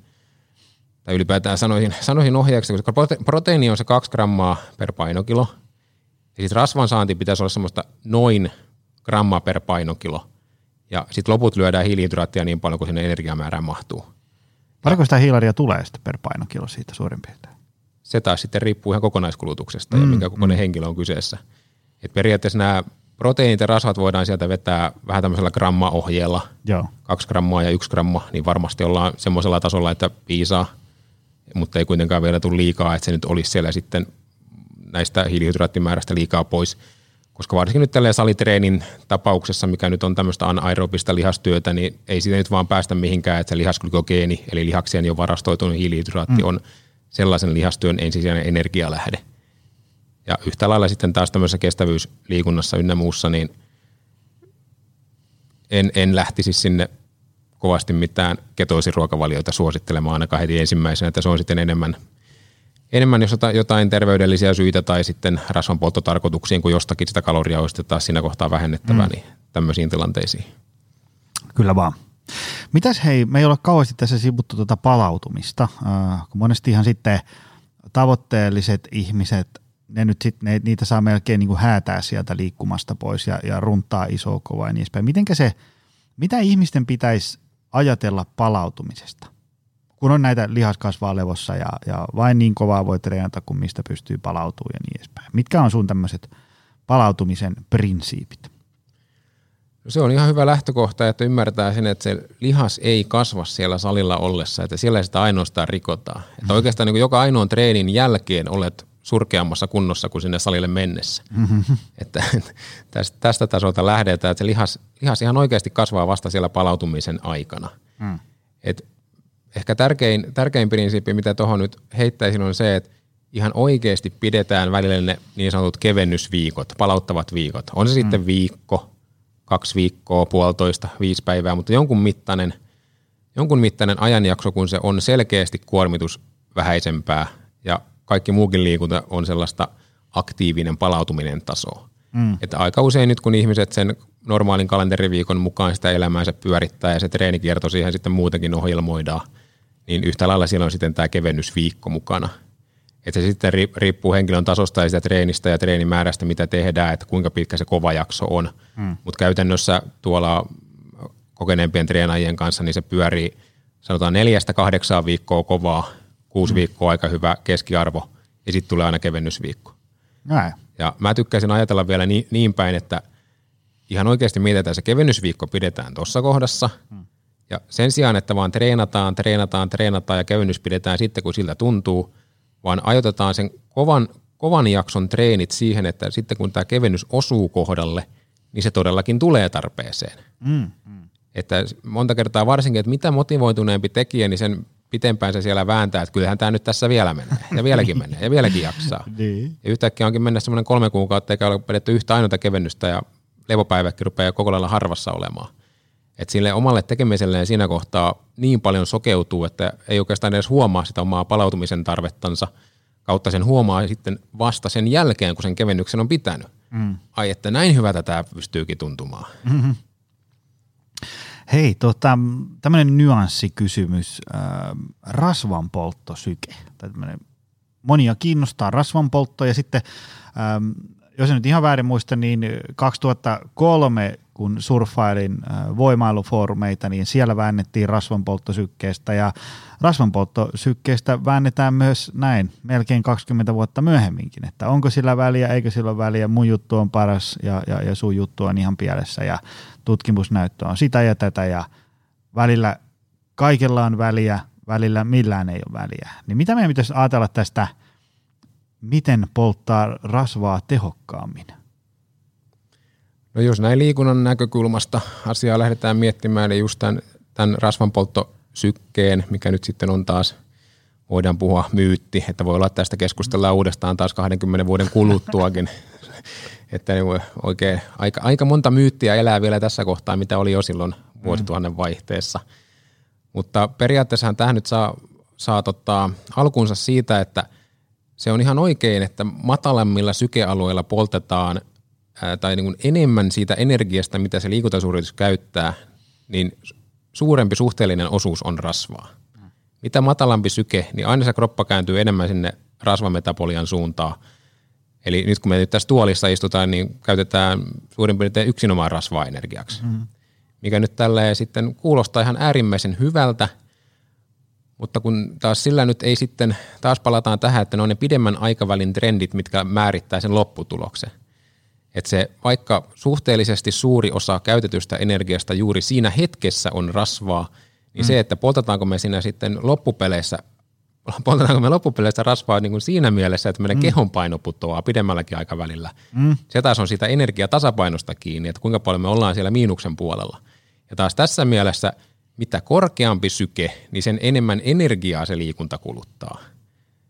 tai ylipäätään sanoisin, sanoisin ohjaajaksi, koska proteiini on se kaksi grammaa per painokilo, ja sitten rasvan saanti pitäisi olla semmoista noin grammaa per painokilo, ja sitten loput lyödään hiilihydraattia niin paljon kuin sinne energiamäärään mahtuu. Paljonko sitä hiilaria tulee sitten per painokilo siitä suurin piirtein? Se taas sitten riippuu ihan kokonaiskulutuksesta mm, ja minkä kokoinen mm. henkilö on kyseessä. Et periaatteessa nämä proteiinit ja rasvat voidaan sieltä vetää vähän tämmöisellä grammaohjeella, Joo. kaksi grammaa ja yksi gramma, niin varmasti ollaan semmoisella tasolla, että piisaa, mutta ei kuitenkaan vielä tule liikaa, että se nyt olisi siellä sitten näistä hiilihydraattimäärästä liikaa pois, koska varsinkin nyt tällä salitreenin tapauksessa, mikä nyt on tämmöistä anaerobista lihastyötä, niin ei siitä nyt vaan päästä mihinkään, että se lihasglykogeeni, eli lihaksien jo varastoitunut hiilihydraatti mm. on sellaisen lihastyön ensisijainen energialähde. Ja yhtä lailla sitten taas tämmöisessä kestävyysliikunnassa ynnä muussa, niin en, en lähtisi sinne kovasti mitään ketoisiruokavalioita suosittelemaan ainakaan heti ensimmäisenä, että se on sitten enemmän, enemmän jos jotain terveydellisiä syitä tai sitten rasvanpolttotarkoituksiin, kun jostakin sitä kaloria olisi taas siinä kohtaa vähennettävää, mm. niin tämmöisiin tilanteisiin. Kyllä vaan. Mitäs hei, me ei ole kauheasti tässä sivuttu tuota palautumista, äh, kun monestihan sitten tavoitteelliset ihmiset ne nyt sit, ne, niitä saa melkein niin kuin häätää sieltä liikkumasta pois ja, ja runtaa isoa kovaa ja niin edespäin. Mitenkä se, mitä ihmisten pitäisi ajatella palautumisesta? Kun on näitä lihaskasvaa levossa ja, ja vain niin kovaa voi treenata, kuin mistä pystyy palautumaan ja niin edespäin. Mitkä on sun tämmöiset palautumisen prinsiipit? No se on ihan hyvä lähtökohta, että ymmärtää sen, että se lihas ei kasva siellä salilla ollessa, että siellä sitä ainoastaan rikotaan. Että oikeastaan niin joka ainoan treenin jälkeen olet surkeammassa kunnossa kuin sinne salille mennessä. Mm-hmm. Että tästä, tästä tasolta lähdetään, että se lihas, lihas ihan oikeasti kasvaa vasta siellä palautumisen aikana. Mm. Et ehkä tärkein, tärkein prinsiippi, mitä tuohon nyt heittäisin, on se, että ihan oikeasti pidetään välillä ne niin sanotut kevennysviikot, palauttavat viikot. On se mm. sitten viikko, kaksi viikkoa, puolitoista, viisi päivää, mutta jonkun mittainen, jonkun mittainen ajanjakso, kun se on selkeästi kuormitus vähäisempää ja kaikki muukin liikunta on sellaista aktiivinen palautuminen tasoa. Mm. Että aika usein nyt kun ihmiset sen normaalin kalenteriviikon mukaan sitä elämäänsä pyörittää ja se treenikierto siihen sitten muutenkin ohjelmoidaan, niin yhtä lailla siellä on sitten tämä kevennysviikko mukana. Että se sitten riippuu henkilön tasosta ja sitä treenistä ja treenimäärästä, mitä tehdään, että kuinka pitkä se kova jakso on. Mm. Mutta käytännössä tuolla kokeneempien treenaajien kanssa niin se pyörii sanotaan neljästä kahdeksaan viikkoa kovaa kuusi mm. viikkoa aika hyvä keskiarvo ja sitten tulee aina kevennysviikko. Näin. Ja mä tykkäisin ajatella vielä niin, niin päin, että ihan oikeasti mietitään, se kevennysviikko pidetään tuossa kohdassa mm. ja sen sijaan, että vaan treenataan, treenataan, treenataan ja kevennys pidetään sitten, kun siltä tuntuu, vaan ajoitetaan sen kovan, kovan jakson treenit siihen, että sitten kun tämä kevennys osuu kohdalle, niin se todellakin tulee tarpeeseen. Mm, mm. Että monta kertaa varsinkin, että mitä motivoituneempi tekijä, niin sen pitempään se siellä vääntää, että kyllähän tämä nyt tässä vielä menee ja vieläkin menee ja vieläkin jaksaa. niin. Ja yhtäkkiä onkin mennä semmoinen kolme kuukautta eikä ole pidetty yhtä ainoata kevennystä ja levopäiväkin rupeaa koko lailla harvassa olemaan. Että sille omalle tekemiselleen siinä kohtaa niin paljon sokeutuu, että ei oikeastaan edes huomaa sitä omaa palautumisen tarvettansa, kautta sen huomaa sitten vasta sen jälkeen, kun sen kevennyksen on pitänyt. Mm. Ai, että näin hyvä tätä pystyykin tuntumaan. Mm-hmm. Hei, tota, tämmöinen nyanssikysymys. Äh, rasvanpolttosyke. Monia kiinnostaa rasvanpoltto ja sitten, ähm, jos en nyt ihan väärin muista, niin 2003 kun surffailin äh, voimailufoorumeita, niin siellä väännettiin rasvanpolttosykkeestä ja rasvanpolttosykkeestä väännetään myös näin melkein 20 vuotta myöhemminkin, että onko sillä väliä, eikö sillä väliä, mun juttu on paras ja, ja, ja sun juttu on ihan pielessä ja tutkimusnäyttö on sitä ja tätä ja välillä kaikella on väliä, välillä millään ei ole väliä. Niin mitä meidän pitäisi ajatella tästä, miten polttaa rasvaa tehokkaammin? No jos näin liikunnan näkökulmasta asiaa lähdetään miettimään, niin just tämän, tämän rasvanpolttosykkeen, mikä nyt sitten on taas voidaan puhua myytti, että voi olla, että tästä keskustellaan uudestaan taas 20 vuoden kuluttuakin. että niin oikein aika, aika monta myyttiä elää vielä tässä kohtaa, mitä oli jo silloin vuosituhannen vaihteessa. Mutta periaatteessahan tämä nyt saa, saa tota, alkuunsa siitä, että se on ihan oikein, että matalammilla sykealueilla poltetaan ää, tai niin kuin enemmän siitä energiasta, mitä se liikuntasuoritus käyttää, niin suurempi suhteellinen osuus on rasvaa. Mitä matalampi syke, niin aina se kroppa kääntyy enemmän sinne rasvametapolian suuntaan. Eli nyt kun me nyt tässä tuolissa istutaan, niin käytetään suurin piirtein yksinomaan rasvaa energiaksi. Mm. Mikä nyt tälleen sitten kuulostaa ihan äärimmäisen hyvältä, mutta kun taas sillä nyt ei sitten, taas palataan tähän, että ne on ne pidemmän aikavälin trendit, mitkä määrittää sen lopputuloksen. Että se vaikka suhteellisesti suuri osa käytetystä energiasta juuri siinä hetkessä on rasvaa, niin mm. se, että poltetaanko me siinä sitten loppupeleissä, poltetaanko me loppupeleissä rasvaa niin kuin siinä mielessä, että meidän mm. kehon paino putoaa pidemmälläkin aikavälillä. Mm. Se taas on siitä energiatasapainosta kiinni, että kuinka paljon me ollaan siellä miinuksen puolella. Ja taas tässä mielessä, mitä korkeampi syke, niin sen enemmän energiaa se liikunta kuluttaa.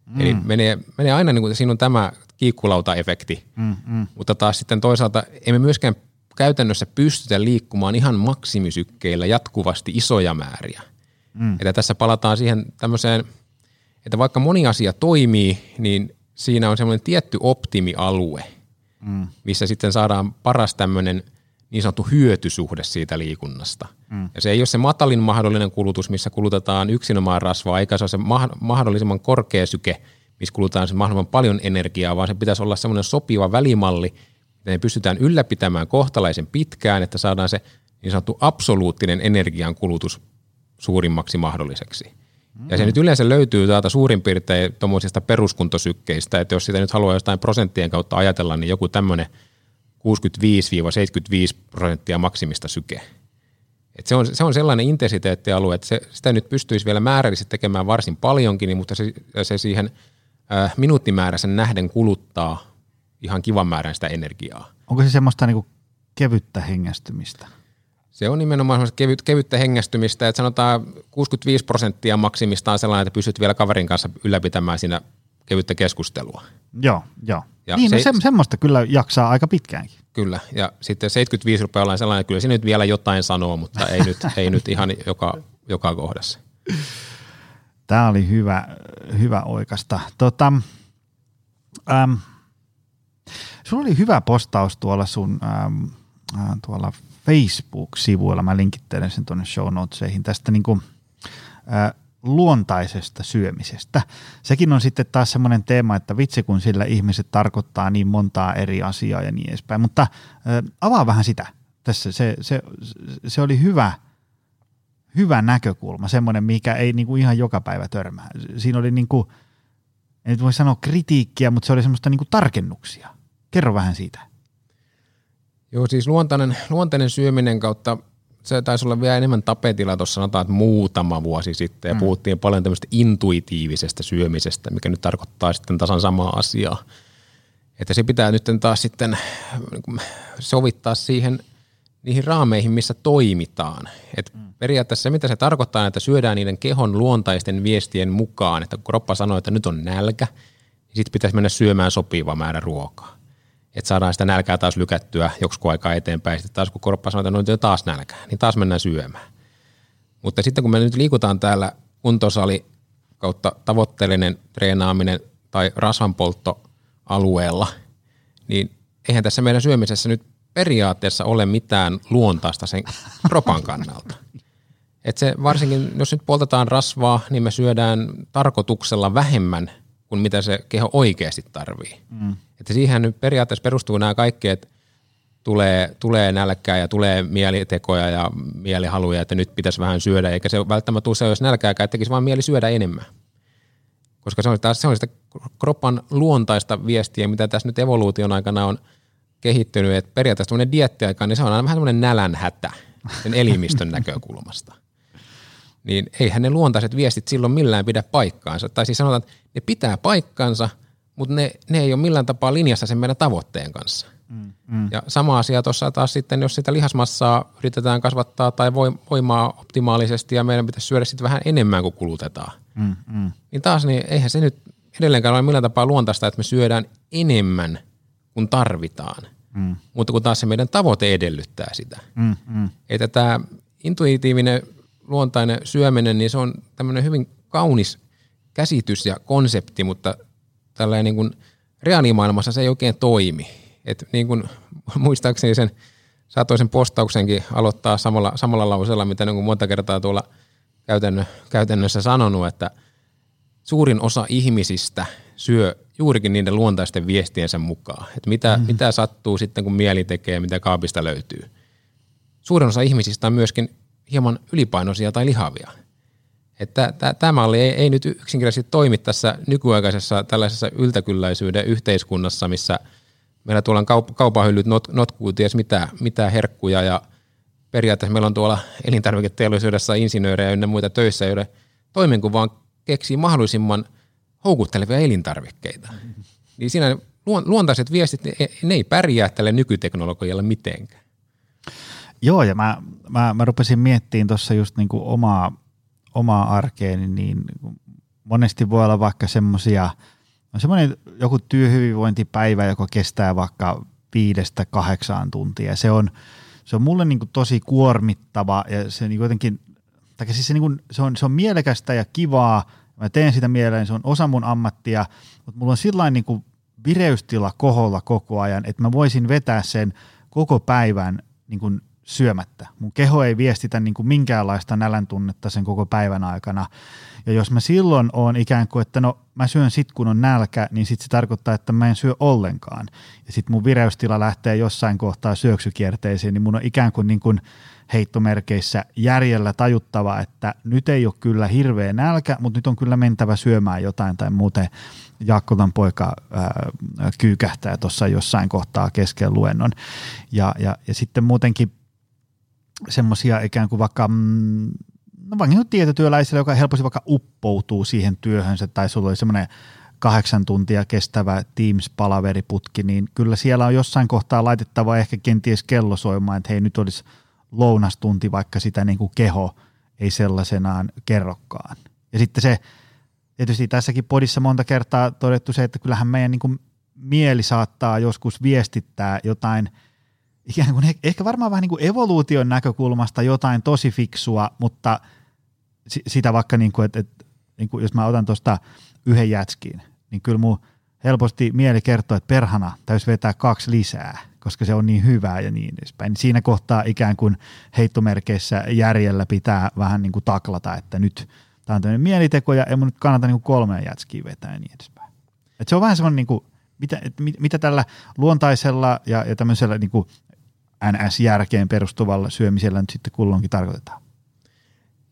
Mm. Eli menee, menee aina, niin kuin, siinä on tämä kiikkulauta-efekti, mm, mm. mutta taas sitten toisaalta emme myöskään käytännössä pystytä liikkumaan ihan maksimisykkeillä jatkuvasti isoja määriä. Mm. Että tässä palataan siihen tämmöiseen, että vaikka moni asia toimii, niin siinä on semmoinen tietty optimialue, mm. missä sitten saadaan paras tämmöinen niin sanottu hyötysuhde siitä liikunnasta. Mm. Ja se ei ole se matalin mahdollinen kulutus, missä kulutetaan yksinomaan rasvaa, eikä se ole se mahdollisimman korkea syke, missä kulutetaan se mahdollisimman paljon energiaa, vaan se pitäisi olla semmoinen sopiva välimalli, että me pystytään ylläpitämään kohtalaisen pitkään, että saadaan se niin sanottu absoluuttinen energiankulutus suurimmaksi mahdolliseksi. Ja se nyt yleensä löytyy täältä suurin piirtein tuommoisista peruskuntosykkeistä, että jos sitä nyt haluaa jostain prosenttien kautta ajatella, niin joku tämmöinen 65-75 prosenttia maksimista syke. Et se, on, se on sellainen intensiteettialue, että se, sitä nyt pystyisi vielä määrällisesti tekemään varsin paljonkin, mutta se, se siihen äh, minuuttimääräisen nähden kuluttaa ihan kivan määrän sitä energiaa. Onko se semmoista niinku kevyttä hengästymistä? Se on nimenomaan kevyt, kevyttä hengästymistä, että sanotaan 65 prosenttia maksimista on sellainen, että pystyt vielä kaverin kanssa ylläpitämään siinä kevyttä keskustelua. Joo, joo. Ja niin, no se, no se, semmoista kyllä jaksaa aika pitkäänkin. Kyllä, ja sitten 75 rupeaa olla sellainen, kyllä se nyt vielä jotain sanoo, mutta ei nyt, ei nyt ihan joka, joka kohdassa. Tämä oli hyvä, hyvä oikasta. Tota, äm, Sulla oli hyvä postaus tuolla sun äh, tuolla Facebook-sivuilla, mä linkittelen sen tuonne show notesihin, tästä niinku, äh, luontaisesta syömisestä. Sekin on sitten taas semmoinen teema, että vitsi kun sillä ihmiset tarkoittaa niin montaa eri asiaa ja niin edespäin, mutta äh, avaa vähän sitä. Tässä se, se, se oli hyvä, hyvä näkökulma, semmoinen, mikä ei niinku ihan joka päivä törmää. Siinä oli niinku, en nyt voi sanoa kritiikkiä, mutta se oli semmoista niinku tarkennuksia Kerro vähän siitä. Joo, siis luontainen, luontainen syöminen kautta, se taisi olla vielä enemmän tapetilla tuossa sanotaan, että muutama vuosi sitten, ja mm. puhuttiin paljon tämmöistä intuitiivisesta syömisestä, mikä nyt tarkoittaa sitten tasan samaa asiaa. Että se pitää nyt taas sitten niin sovittaa siihen niihin raameihin, missä toimitaan. Et mm. Periaatteessa se, mitä se tarkoittaa, että syödään niiden kehon luontaisten viestien mukaan, että kun kroppa sanoo, että nyt on nälkä, niin sitten pitäisi mennä syömään sopiva määrä ruokaa että saadaan sitä nälkää taas lykättyä joksikin aikaa eteenpäin. Sitten taas kun korppa sanoo, että no taas nälkää, niin taas mennään syömään. Mutta sitten kun me nyt liikutaan täällä kuntosali kautta tavoitteellinen treenaaminen tai rasvanpolttoalueella, niin eihän tässä meidän syömisessä nyt periaatteessa ole mitään luontaista sen kropan kannalta. Et se varsinkin, jos nyt poltetaan rasvaa, niin me syödään tarkoituksella vähemmän kuin mitä se keho oikeasti tarvii. Mm. Että siihen nyt periaatteessa perustuu nämä kaikki, että tulee, tulee nälkää ja tulee mielitekoja ja mielihaluja, että nyt pitäisi vähän syödä, eikä se välttämättä tule se, jos nälkääkään, että tekisi vaan mieli syödä enemmän. Koska se on, taas, se on sitä kropan luontaista viestiä, mitä tässä nyt evoluution aikana on kehittynyt, että periaatteessa tämmöinen diettiaika, niin se on aina vähän semmoinen nälänhätä sen elimistön näkökulmasta. Niin eihän ne luontaiset viestit silloin millään pidä paikkaansa. Tai siis sanotaan, että ne pitää paikkansa – mutta ne, ne ei ole millään tapaa linjassa sen meidän tavoitteen kanssa. Mm, mm. Ja sama asia tuossa taas sitten, jos sitä lihasmassaa yritetään kasvattaa tai voimaa optimaalisesti ja meidän pitäisi syödä sitten vähän enemmän kuin kulutetaan, mm, mm. niin taas niin eihän se nyt edelleenkään ole millään tapaa luontaista, että me syödään enemmän kuin tarvitaan. Mm. Mutta kun taas se meidän tavoite edellyttää sitä. Mm, mm. Että tämä intuitiivinen luontainen syöminen, niin se on tämmöinen hyvin kaunis käsitys ja konsepti, mutta tällainen niin kuin reaalimaailmassa se ei oikein toimi. Et niin kuin muistaakseni sen saatoisen postauksenkin aloittaa samalla, samalla lauseella, mitä niin kuin monta kertaa tuolla käytännö, käytännössä sanonut, että suurin osa ihmisistä syö juurikin niiden luontaisten viestiensä mukaan. Että mitä, mm. mitä sattuu sitten, kun mieli tekee, mitä kaapista löytyy. Suurin osa ihmisistä on myöskin hieman ylipainoisia tai lihavia. Että tämä malli ei, ei nyt yksinkertaisesti toimi tässä nykyaikaisessa tällaisessa yltäkylläisyyden yhteiskunnassa, missä meillä tuolla kaup- kaupahyllyt not, notkuu ties mitä, mitä herkkuja ja periaatteessa meillä on tuolla elintarviketeollisuudessa insinöörejä ynnä muita töissä, joiden toimenkuva vaan keksii mahdollisimman houkuttelevia elintarvikkeita. Niin siinä luontaiset viestit, ne, ne ei pärjää tälle nykyteknologialle mitenkään. Joo, ja mä, mä, mä rupesin miettimään tuossa just niinku omaa, omaa arkeeni, niin monesti voi olla vaikka semmoisia, no semmoinen joku työhyvinvointipäivä, joka kestää vaikka viidestä kahdeksaan tuntia. Se on, se on mulle niinku tosi kuormittava ja se niinku jotenkin, tai siis se, niinku, se, on, se on mielekästä ja kivaa, mä teen sitä mieleen, se on osa mun ammattia, mutta mulla on sillä niinku vireystila koholla koko ajan, että mä voisin vetää sen koko päivän niin kuin syömättä. Mun keho ei viestitä niin kuin minkäänlaista nälän tunnetta sen koko päivän aikana. Ja jos mä silloin on ikään kuin, että no mä syön sit kun on nälkä, niin sit se tarkoittaa, että mä en syö ollenkaan. Ja sit mun vireystila lähtee jossain kohtaa syöksykierteisiin, niin mun on ikään kuin, niin kuin heittomerkeissä järjellä tajuttava, että nyt ei ole kyllä hirveä nälkä, mutta nyt on kyllä mentävä syömään jotain tai muuten Jaakkolan poika ää, kyykähtää tuossa jossain kohtaa kesken luennon. Ja, ja, ja sitten muutenkin semmoisia ikään kuin vaikka, mm, no vaikka niin tietotyöläisille, joka helposti vaikka uppoutuu siihen työhönsä, tai sulla oli semmoinen kahdeksan tuntia kestävä Teams-palaveriputki, niin kyllä siellä on jossain kohtaa laitettava ehkä kenties kello soimaan, että hei nyt olisi lounastunti, vaikka sitä niin kuin keho ei sellaisenaan kerrokaan. Ja sitten se, tietysti tässäkin podissa monta kertaa todettu se, että kyllähän meidän niin kuin mieli saattaa joskus viestittää jotain – ikään kuin ehkä varmaan vähän niin kuin evoluution näkökulmasta jotain tosi fiksua, mutta sitä vaikka, niin kuin, että, että niin kuin jos mä otan tuosta yhden jätskiin, niin kyllä mun helposti mieli kertoo, että perhana täytyisi vetää kaksi lisää, koska se on niin hyvää ja niin edespäin. Siinä kohtaa ikään kuin heittomerkeissä järjellä pitää vähän niin kuin taklata, että nyt tämä on tämmöinen mieliteko ja ei mun nyt kannata niin kolmea jätskiä vetää ja niin edespäin. Et se on vähän semmoinen, niin kuin, mitä, mitä tällä luontaisella ja, ja tämmöisellä niin kuin NS-järkeen perustuvalla syömisellä nyt sitten kulloinkin tarkoitetaan?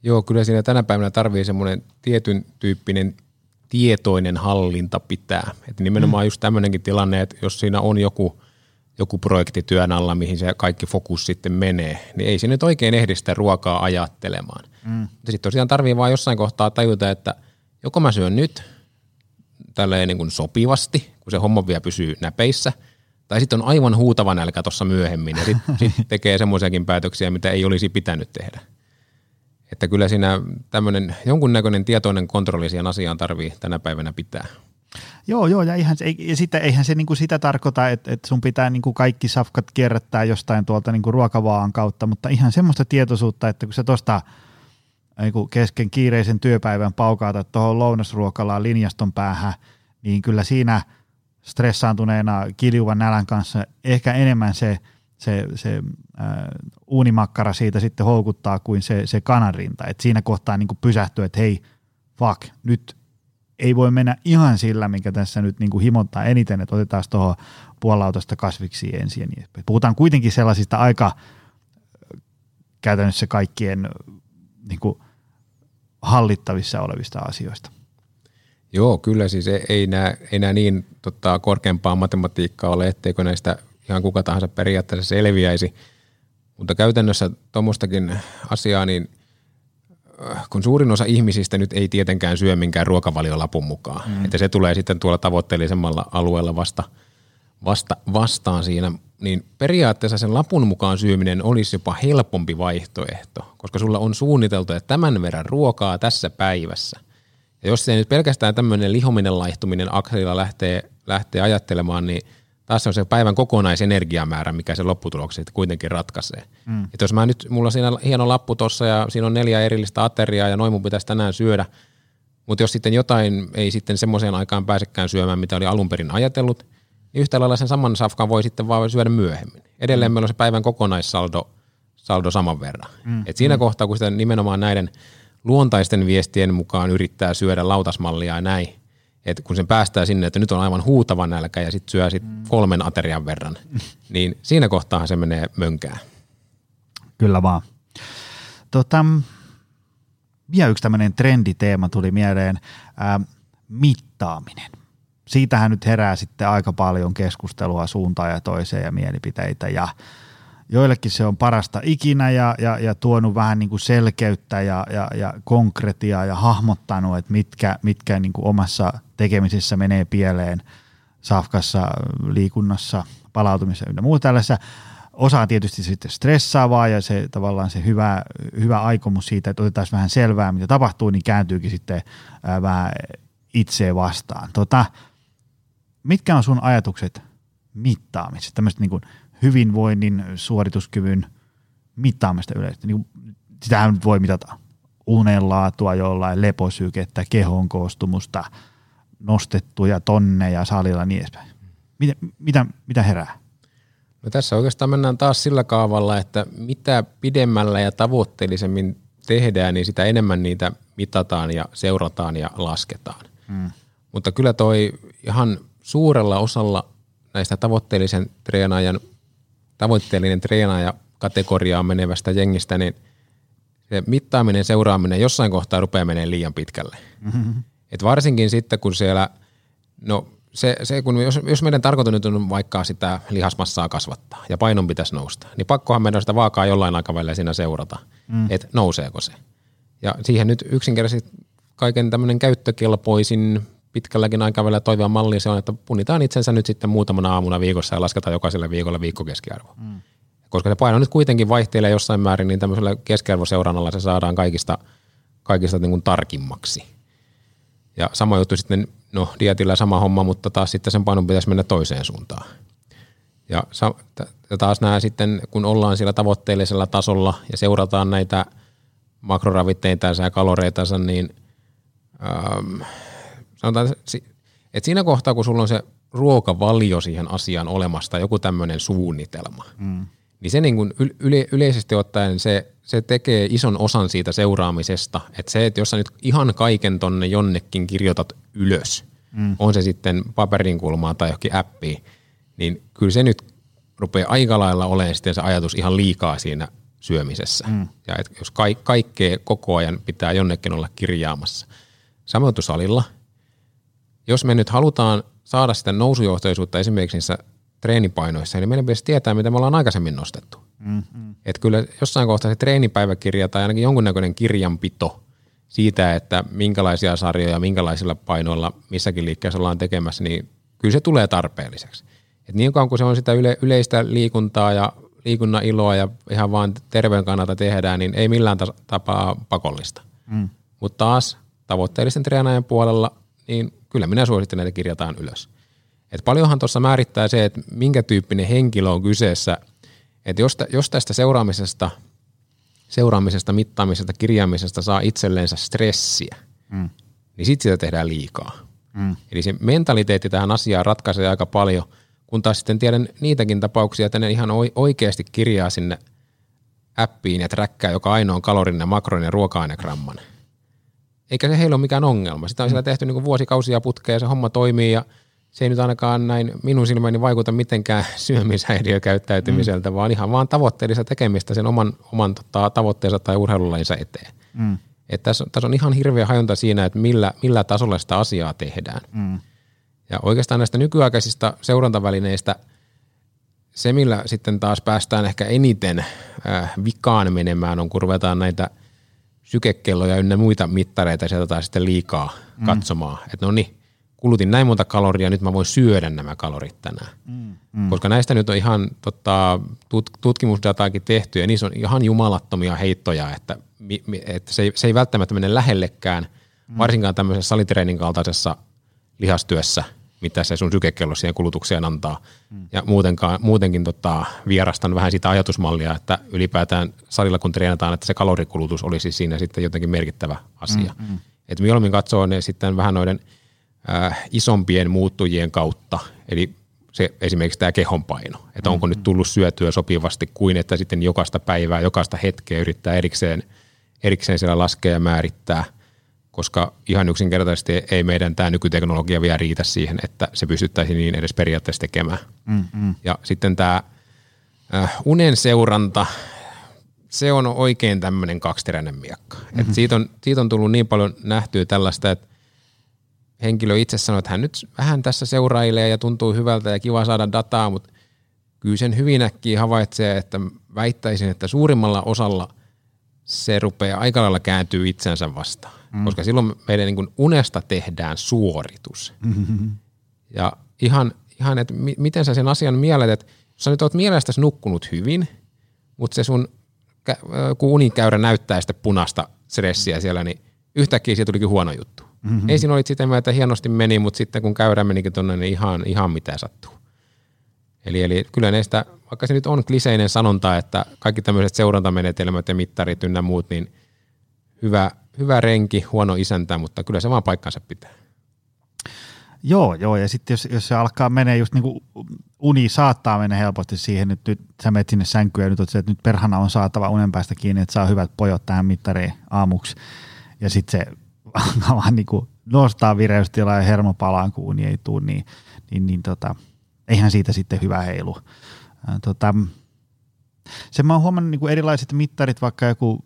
Joo, kyllä siinä tänä päivänä tarvii semmoinen tietyn tyyppinen tietoinen hallinta pitää. Että nimenomaan mm. just tämmöinenkin tilanne, että jos siinä on joku, joku projekti työn alla, mihin se kaikki fokus sitten menee, niin ei se nyt oikein ehdi sitä ruokaa ajattelemaan. Mm. Mutta sitten tosiaan tarvii vaan jossain kohtaa tajuta, että joko mä syön nyt tälleen niin kuin sopivasti, kun se homma vielä pysyy näpeissä – tai sitten on aivan huutava nälkä tuossa myöhemmin ja sitten sit tekee semmoisiakin päätöksiä, mitä ei olisi pitänyt tehdä. Että kyllä siinä tämmöinen jonkunnäköinen tietoinen kontrolli siihen asiaan tarvii tänä päivänä pitää. Joo, joo, ja, ihan, ja sitten eihän se niinku sitä tarkoita, että, että sun pitää niinku kaikki safkat kierrättää jostain tuolta niinku ruokavaan kautta, mutta ihan semmoista tietoisuutta, että kun sä tuosta kesken kiireisen työpäivän paukaatat tuohon lounasruokalaan linjaston päähän, niin kyllä siinä – stressaantuneena kiljuvan nälän kanssa ehkä enemmän se, se, se äh, uunimakkara siitä sitten houkuttaa kuin se, se kananrinta. Et siinä kohtaa niin pysähtyy, että hei, fuck, nyt ei voi mennä ihan sillä, mikä tässä nyt niin himottaa eniten, että otetaan tuohon puolautosta kasviksi ensin niin Puhutaan kuitenkin sellaisista aika käytännössä kaikkien niin hallittavissa olevista asioista. Joo, kyllä siis ei, ei, ei niin tota, korkeampaa matematiikkaa ole, etteikö näistä ihan kuka tahansa periaatteessa selviäisi. Mutta käytännössä tuommoistakin asiaa, niin äh, kun suurin osa ihmisistä nyt ei tietenkään syö minkään ruokavaliolapun mukaan, mm. että se tulee sitten tuolla tavoitteellisemmalla alueella vasta, vasta, vastaan siinä, niin periaatteessa sen lapun mukaan syöminen olisi jopa helpompi vaihtoehto, koska sulla on suunniteltu, että tämän verran ruokaa tässä päivässä Ja jos se nyt pelkästään tämmöinen lihominen laihtuminen akselilla lähtee, lähtee ajattelemaan, niin taas on se päivän kokonaisenergiamäärä, mikä se lopputuloksi kuitenkin ratkaisee. Mm. Et jos mä nyt, mulla on siinä hieno lappu tuossa ja siinä on neljä erillistä ateriaa ja noin mun pitäisi tänään syödä, mutta jos sitten jotain ei sitten semmoiseen aikaan pääsekään syömään, mitä oli alun perin ajatellut, niin yhtä lailla sen saman safkan voi sitten vaan syödä myöhemmin. Edelleen mm. meillä on se päivän kokonaissaldo saldo saman verran. Mm. Et siinä mm. kohtaa, kun sitä nimenomaan näiden luontaisten viestien mukaan yrittää syödä lautasmallia ja näin, että kun sen päästää sinne, että nyt on aivan huutava nälkä ja sitten syö sit mm. kolmen aterian verran, niin siinä kohtaa se menee mönkään. Kyllä vaan. Tota, vielä yksi tämmöinen trenditeema tuli mieleen, ää, mittaaminen. Siitähän nyt herää sitten aika paljon keskustelua suuntaan ja toiseen ja mielipiteitä ja joillekin se on parasta ikinä ja, ja, ja tuonut vähän niin kuin selkeyttä ja, ja, ja konkretiaa ja hahmottanut, että mitkä, mitkä niin kuin omassa tekemisessä menee pieleen safkassa, liikunnassa, palautumisessa ja muuta tällaisessa. Osa tietysti sitten stressaavaa ja se tavallaan se hyvä, hyvä aikomus siitä, että otetaan vähän selvää, mitä tapahtuu, niin kääntyykin sitten vähän itseä vastaan. Tota, mitkä on sun ajatukset mittaamisesta, tämmöistä niin kuin hyvinvoinnin, suorituskyvyn mittaamista yleisesti. Niin sitähän voi mitata unenlaatua jollain, leposykettä, kehon koostumusta, nostettuja tonneja salilla ja niin edespäin. Mitä, mitä, mitä herää? No tässä oikeastaan mennään taas sillä kaavalla, että mitä pidemmällä ja tavoitteellisemmin tehdään, niin sitä enemmän niitä mitataan ja seurataan ja lasketaan. Hmm. Mutta kyllä toi ihan suurella osalla näistä tavoitteellisen treenaajan tavoitteellinen treenaaja kategoriaan menevästä jengistä, niin se mittaaminen, seuraaminen jossain kohtaa rupeaa menemään liian pitkälle. Mm-hmm. Et varsinkin sitten, kun siellä, no se, se kun jos, jos meidän tarkoitus nyt on vaikka sitä lihasmassaa kasvattaa ja painon pitäisi nousta, niin pakkohan meidän sitä vaakaa jollain aikavälillä siinä seurata, mm. että nouseeko se. Ja siihen nyt yksinkertaisesti kaiken tämmöinen käyttökelpoisin pitkälläkin aikavälillä toivoa malli se on, että punnitaan itsensä nyt sitten muutamana aamuna viikossa ja lasketaan jokaiselle viikolle viikkokeskiarvo. Mm. Koska se paino nyt kuitenkin vaihtelee jossain määrin, niin tämmöisellä keskiarvoseurannalla se saadaan kaikista, kaikista niin kuin tarkimmaksi. Ja sama juttu sitten, no dietillä sama homma, mutta taas sitten sen painon pitäisi mennä toiseen suuntaan. Ja, ja taas nämä sitten, kun ollaan siellä tavoitteellisella tasolla ja seurataan näitä makroravitteita ja kaloreita, niin ähm, sanotaan, että siinä kohtaa, kun sulla on se ruokavalio siihen asiaan olemasta, joku tämmöinen suunnitelma, mm. niin se niin kuin yle, yleisesti ottaen se, se tekee ison osan siitä seuraamisesta. Että se, että jos sä nyt ihan kaiken tonne jonnekin kirjoitat ylös, mm. on se sitten paperin kulmaa tai johonkin appiin, niin kyllä se nyt rupeaa aika lailla olemaan sitten se ajatus ihan liikaa siinä syömisessä. Mm. Ja jos ka- kaikkea koko ajan pitää jonnekin olla kirjaamassa. Samoin salilla – jos me nyt halutaan saada sitä nousujohtoisuutta esimerkiksi niissä treenipainoissa, niin meidän pitäisi tietää, mitä me ollaan aikaisemmin nostettu. Mm-hmm. Että kyllä jossain kohtaa se treenipäiväkirja tai ainakin jonkunnäköinen kirjanpito siitä, että minkälaisia sarjoja, minkälaisilla painoilla missäkin liikkeessä ollaan tekemässä, niin kyllä se tulee tarpeelliseksi. Et niin kauan kuin se on sitä yle, yleistä liikuntaa ja liikunnan iloa ja ihan vaan terveyden kannalta tehdään, niin ei millään tapaa pakollista. Mm. Mutta taas tavoitteellisen treenaajan puolella, niin kyllä minä suosittelen, että kirjataan ylös. Et paljonhan tuossa määrittää se, että minkä tyyppinen henkilö on kyseessä. Että jos, jos tästä seuraamisesta, seuraamisesta, mittaamisesta, kirjaamisesta saa itselleensä stressiä, mm. niin sitten sitä tehdään liikaa. Mm. Eli se mentaliteetti tähän asiaan ratkaisee aika paljon, kun taas sitten tiedän niitäkin tapauksia, että ne ihan oikeasti kirjaa sinne appiin ja träkkää joka ainoa kalorin ja makron ja ruoka-ainegramman – eikä se heillä ole mikään ongelma. Sitä on siellä tehty niin vuosikausia putkea ja se homma toimii ja se ei nyt ainakaan näin minun silmäni vaikuta mitenkään syömishäiriökäyttäytymiseltä, mm. vaan ihan vaan tavoitteellista tekemistä sen oman, oman tota, tavoitteensa tai urheilulajinsa eteen. Mm. Et tässä, tässä on ihan hirveä hajonta siinä, että millä, millä tasolla sitä asiaa tehdään. Mm. Ja oikeastaan näistä nykyaikaisista seurantavälineistä se, millä sitten taas päästään ehkä eniten äh, vikaan menemään, on kun ruvetaan näitä – sykekelloja ynnä muita mittareita sieltä sitten liikaa mm. katsomaan. Että no niin, kulutin näin monta kaloria, nyt mä voin syödä nämä kalorit tänään. Mm. Mm. Koska näistä nyt on ihan tota, tut, tutkimusdataakin tehty ja niissä on ihan jumalattomia heittoja, että, että se, ei, se ei välttämättä mene lähellekään mm. varsinkaan tämmöisessä salitreenin kaltaisessa lihastyössä, mitä se sun sykekello siihen kulutukseen antaa. Mm. Ja muutenkaan, muutenkin tota, vierastan vähän sitä ajatusmallia, että ylipäätään salilla kun treenataan, että se kalorikulutus olisi siinä sitten jotenkin merkittävä asia. Mm, mm. Et mieluummin katsoo ne sitten vähän noiden äh, isompien muuttujien kautta, eli se esimerkiksi tämä kehonpaino, että onko mm-hmm. nyt tullut syötyä sopivasti kuin että sitten jokaista päivää, jokaista hetkeä yrittää erikseen, erikseen siellä laskea ja määrittää, koska ihan yksinkertaisesti ei meidän tämä nykyteknologia vielä riitä siihen, että se pystyttäisiin niin edes periaatteessa tekemään. Mm-hmm. Ja sitten tämä äh, unen seuranta, se on oikein tämmöinen kaksiteräinen miekka. Mm-hmm. Et siitä, on, siitä on tullut niin paljon nähtyä tällaista, että henkilö itse sanoi, että hän nyt vähän tässä seurailee ja tuntuu hyvältä ja kiva saada dataa, mutta kyllä sen hyvin äkkiä havaitsee, että väittäisin, että suurimmalla osalla se rupeaa aika lailla kääntyy itsensä vastaan, mm. koska silloin meidän niin kuin unesta tehdään suoritus. Mm-hmm. Ja ihan, ihan että mi- miten sä sen asian mielet, että sä nyt oot mielestäsi nukkunut hyvin, mutta se sun kun unikäyrä näyttää sitten punaista stressiä siellä, niin yhtäkkiä siitä tulikin huono juttu. Mm-hmm. Ensin olit sitä mieltä, että hienosti meni, mutta sitten kun käyrä menikin tuonne, niin ihan, ihan mitä sattuu. Eli, eli kyllä näistä, vaikka se nyt on kliseinen sanonta, että kaikki tämmöiset seurantamenetelmät ja mittarit ynnä muut, niin hyvä, hyvä renki, huono isäntä, mutta kyllä se vaan paikkansa pitää. Joo, joo, ja sitten jos, jos se alkaa mennä just niin kuin uni saattaa mennä helposti siihen, että nyt sä menet sinne sänkyyn ja nyt oot se, että nyt perhana on saatava unen päästä kiinni, että saa hyvät pojot tähän mittariin aamuksi. Ja sitten se vaan niin kuin nostaa vireystilaa ja hermo palaan, kun uni ei tule, niin, niin, niin tota, eihän siitä sitten hyvä heilu. tota, sen mä oon huomannut niin kuin erilaiset mittarit, vaikka joku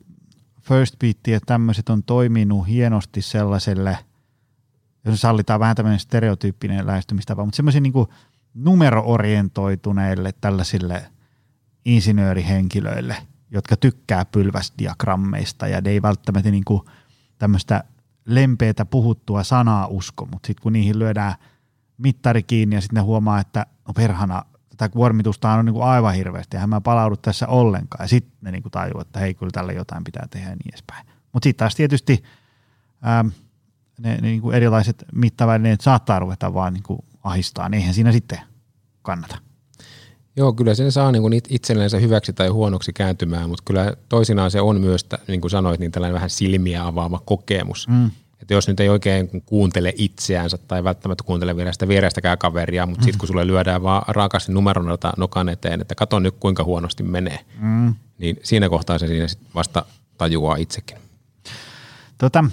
First Beat ja tämmöiset on toiminut hienosti sellaiselle, jos sallitaan vähän tämmöinen stereotyyppinen lähestymistapa, mutta semmoisia niin numero-orientoituneille tällaisille insinöörihenkilöille, jotka tykkää pylväsdiagrammeista ja ne ei välttämättä niin kuin tämmöistä lempeätä puhuttua sanaa usko, mutta sitten kun niihin lyödään mittari kiinni ja sitten ne huomaa, että no perhana, tätä kuormitusta on niin kuin aivan hirveästi, ja mä palaudu tässä ollenkaan, ja sitten ne niin kuin tajuu, että hei, kyllä tälle jotain pitää tehdä ja niin edespäin. Mutta sitten taas tietysti ää, ne, ne niin kuin erilaiset mittavälineet saattaa ruveta vaan niin kuin ahistaa, niin eihän siinä sitten kannata. Joo, kyllä sen saa niin kuin itsellensä hyväksi tai huonoksi kääntymään, mutta kyllä toisinaan se on myös, niin kuin sanoit, niin tällainen vähän silmiä avaava kokemus. Mm. Että jos nyt ei oikein kuuntele itseänsä tai välttämättä kuuntele vielä sitä vierestäkään kaveria, mutta mm. sitten kun sulle lyödään vaan raakasti numeron nokan eteen, että kato nyt kuinka huonosti menee, mm. niin siinä kohtaa se siinä vasta tajuaa itsekin. Tota,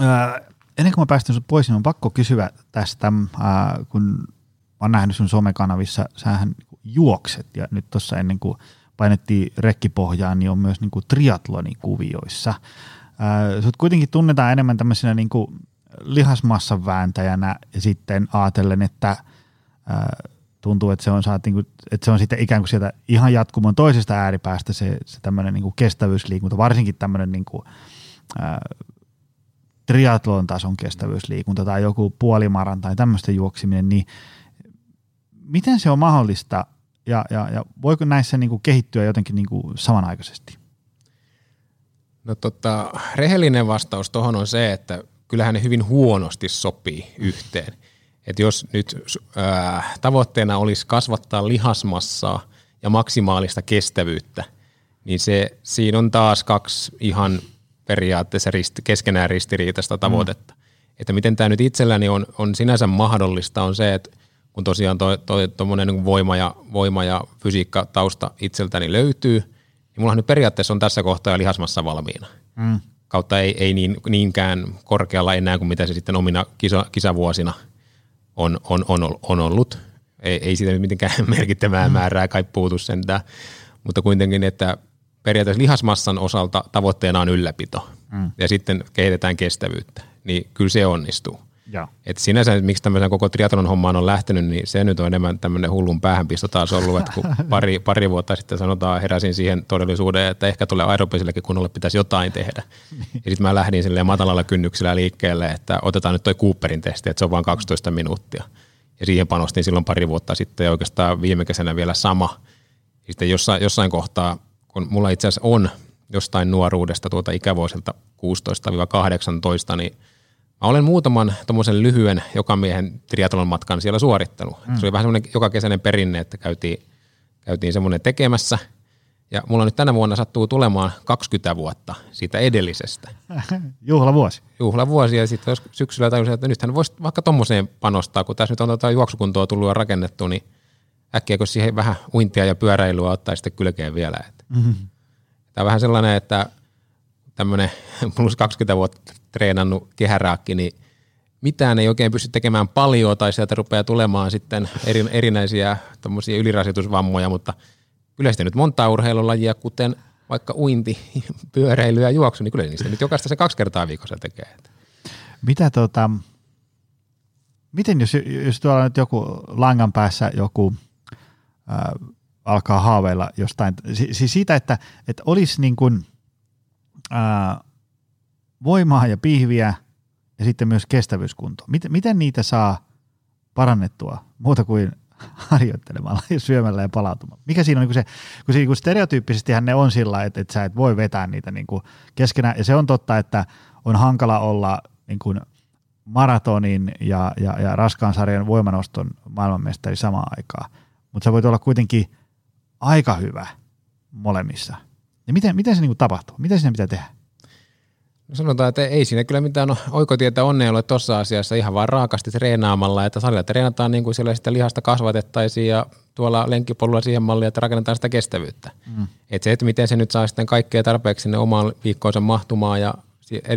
äh, ennen kuin mä päästän sinut pois, niin on pakko kysyä tästä, äh, kun mä oon nähnyt sun somekanavissa, sähän juokset ja nyt tuossa ennen kuin painettiin rekkipohjaan, niin on myös niin kuin triatlonikuvioissa. Sut kuitenkin tunnetaan enemmän tämmöisenä niin lihasmassan vääntäjänä ja sitten ajatellen, että tuntuu, että se on, saat, niin kuin, että se on sitten ikään kuin sieltä ihan jatkumon toisesta ääripäästä se, se tämmöinen niin kestävyysliikunta, varsinkin tämmöinen niin kuin, ää, triatlon tason kestävyysliikunta tai joku puolimaran tai tämmöistä juoksiminen, niin miten se on mahdollista ja, ja, ja voiko näissä niin kuin kehittyä jotenkin niin kuin samanaikaisesti? No tota, rehellinen vastaus tuohon on se, että kyllähän ne hyvin huonosti sopii yhteen. Et jos nyt ää, tavoitteena olisi kasvattaa lihasmassaa ja maksimaalista kestävyyttä, niin se, siinä on taas kaksi ihan periaatteessa risti, keskenään ristiriitaista tavoitetta. Mm. Että miten tämä nyt itselläni on, on sinänsä mahdollista on se, että kun tosiaan tuommoinen toi, niin voima, ja, voima ja fysiikka tausta itseltäni löytyy, niin mulla nyt periaatteessa on tässä kohtaa lihasmassa valmiina. Mm. Kautta ei, ei niin, niinkään korkealla enää kuin mitä se sitten omina kisa, kisavuosina on, on, on, on ollut. Ei, ei siitä mitenkään merkittävää mm. määrää kai puutu sentään, mutta kuitenkin, että periaatteessa lihasmassan osalta tavoitteena on ylläpito mm. ja sitten kehitetään kestävyyttä, niin kyllä se onnistuu. Ja. Et sinänsä, miksi tämmöisen koko triathlon hommaan on lähtenyt, niin se nyt on enemmän tämmöinen hullun päähänpisto taas ollut, että kun pari, pari vuotta sitten sanotaan, heräsin siihen todellisuuteen, että ehkä tulee aerobisillekin kunnolle pitäisi jotain tehdä. ja sitten mä lähdin silleen matalalla kynnyksellä liikkeelle, että otetaan nyt toi Cooperin testi, että se on vain 12 minuuttia. Ja siihen panostin silloin pari vuotta sitten ja oikeastaan viime kesänä vielä sama. Sitten jossain, jossain kohtaa, kun mulla itse asiassa on jostain nuoruudesta tuota ikävuosilta 16-18, niin Mä olen muutaman tuommoisen lyhyen jokamiehen triathlon matkan siellä suorittanut. Mm. Se oli vähän semmoinen joka kesäinen perinne, että käytiin, käytiin semmoinen tekemässä. Ja mulla nyt tänä vuonna sattuu tulemaan 20 vuotta siitä edellisestä. Juhlavuosi. Juhlavuosi ja sitten jos syksyllä tajusin, että nythän voisi vaikka tuommoiseen panostaa, kun tässä nyt on tota juoksukuntoa tullut ja rakennettu, niin äkkiä kun siihen vähän uintia ja pyöräilyä ottaa sitten kylkeen vielä. Mm-hmm. Tämä on vähän sellainen, että tämmöinen plus 20 vuotta treenannut kehäraakki, niin mitään ei oikein pysty tekemään paljon tai sieltä rupeaa tulemaan sitten eri, erinäisiä ylirasitusvammoja, mutta kyllä sitten nyt monta urheilulajia, kuten vaikka uinti, pyöräily ja juoksu, niin kyllä niistä nyt jokaista se kaksi kertaa viikossa tekee. Mitä tota, miten jos, jos tuolla nyt joku langan päässä joku äh, alkaa haaveilla jostain, siis siitä, että, että olisi niin kuin, äh, voimaa ja pihviä ja sitten myös kestävyyskunto. Miten, miten niitä saa parannettua muuta kuin harjoittelemalla ja syömällä ja palautumalla? Mikä siinä on niin se, kun, se, kun stereotyyppisesti ne on sillä, että, että sä et voi vetää niitä niin kuin keskenään, ja se on totta, että on hankala olla niin kuin maratonin ja, ja, ja raskaan sarjan voimanoston maailmanmestari samaan aikaan, mutta sä voit olla kuitenkin aika hyvä molemmissa. Ja miten, miten se niin kuin tapahtuu? Miten sinne pitää tehdä? No sanotaan, että ei siinä kyllä mitään oikotietä onnea ole tuossa asiassa ihan vaan raakasti treenaamalla, että salilla treenataan niin kuin siellä sitä lihasta kasvatettaisiin ja tuolla lenkkipolulla siihen malliin, että rakennetaan sitä kestävyyttä. Mm. Et se, että miten se nyt saa sitten kaikkea tarpeeksi sinne omaan viikkoonsa mahtumaan ja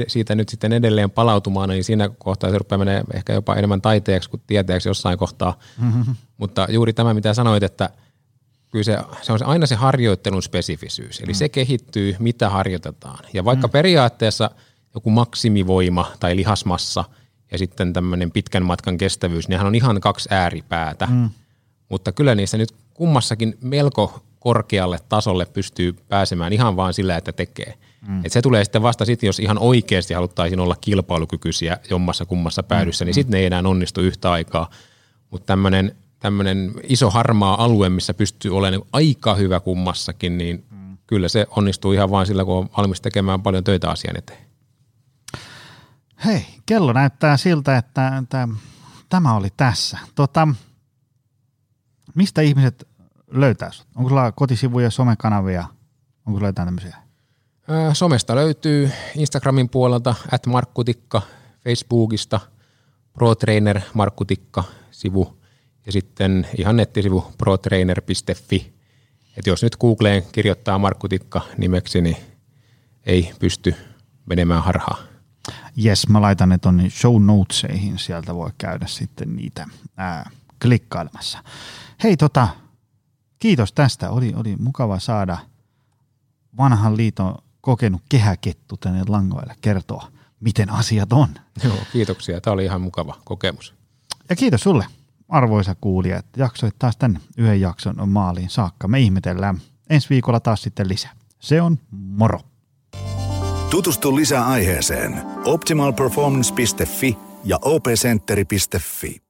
siitä nyt sitten edelleen palautumaan, niin siinä kohtaa se rupeaa menee ehkä jopa enemmän taiteeksi kuin tieteeksi jossain kohtaa. Mm-hmm. Mutta juuri tämä, mitä sanoit, että – kyllä se, se on aina se harjoittelun spesifisyys, eli mm. se kehittyy, mitä harjoitetaan. Ja vaikka mm. periaatteessa joku maksimivoima tai lihasmassa ja sitten tämmöinen pitkän matkan kestävyys, nehän on ihan kaksi ääripäätä, mm. mutta kyllä niissä nyt kummassakin melko korkealle tasolle pystyy pääsemään ihan vaan sillä, että tekee. Mm. Et se tulee sitten vasta sitten, jos ihan oikeasti haluttaisiin olla kilpailukykyisiä jommassa kummassa päädyssä, niin mm. niin sitten ne ei enää onnistu yhtä aikaa. Mutta tämmöinen tämmöinen iso harmaa alue, missä pystyy olemaan aika hyvä kummassakin, niin mm. kyllä se onnistuu ihan vain sillä, kun on valmis tekemään paljon töitä asian eteen. Hei, kello näyttää siltä, että, että tämä oli tässä. Tota, mistä ihmiset löytää? Onko sulla kotisivuja, somekanavia? Onko sulla jotain tämmöisiä? Somesta löytyy Instagramin puolelta, at Markkutikka, Facebookista, ProTrainer Markkutikka sivu – ja sitten ihan nettisivu protrainer.fi. että jos nyt Googleen kirjoittaa Markku Tikka nimeksi, niin ei pysty menemään harhaan. Jes, mä laitan ne tonne show notesihin, sieltä voi käydä sitten niitä ää, klikkailemassa. Hei tota, kiitos tästä, oli, oli mukava saada vanhan liiton kokenut kehäkettu tänne langoille kertoa, miten asiat on. Joo, kiitoksia. Tämä oli ihan mukava kokemus. Ja kiitos sulle arvoisa kuulija, että jaksoit taas tämän yhden jakson maaliin saakka. Me ihmetellään ensi viikolla taas sitten lisää. Se on moro. Tutustu lisää aiheeseen optimalperformance.fi ja opcenteri.fi.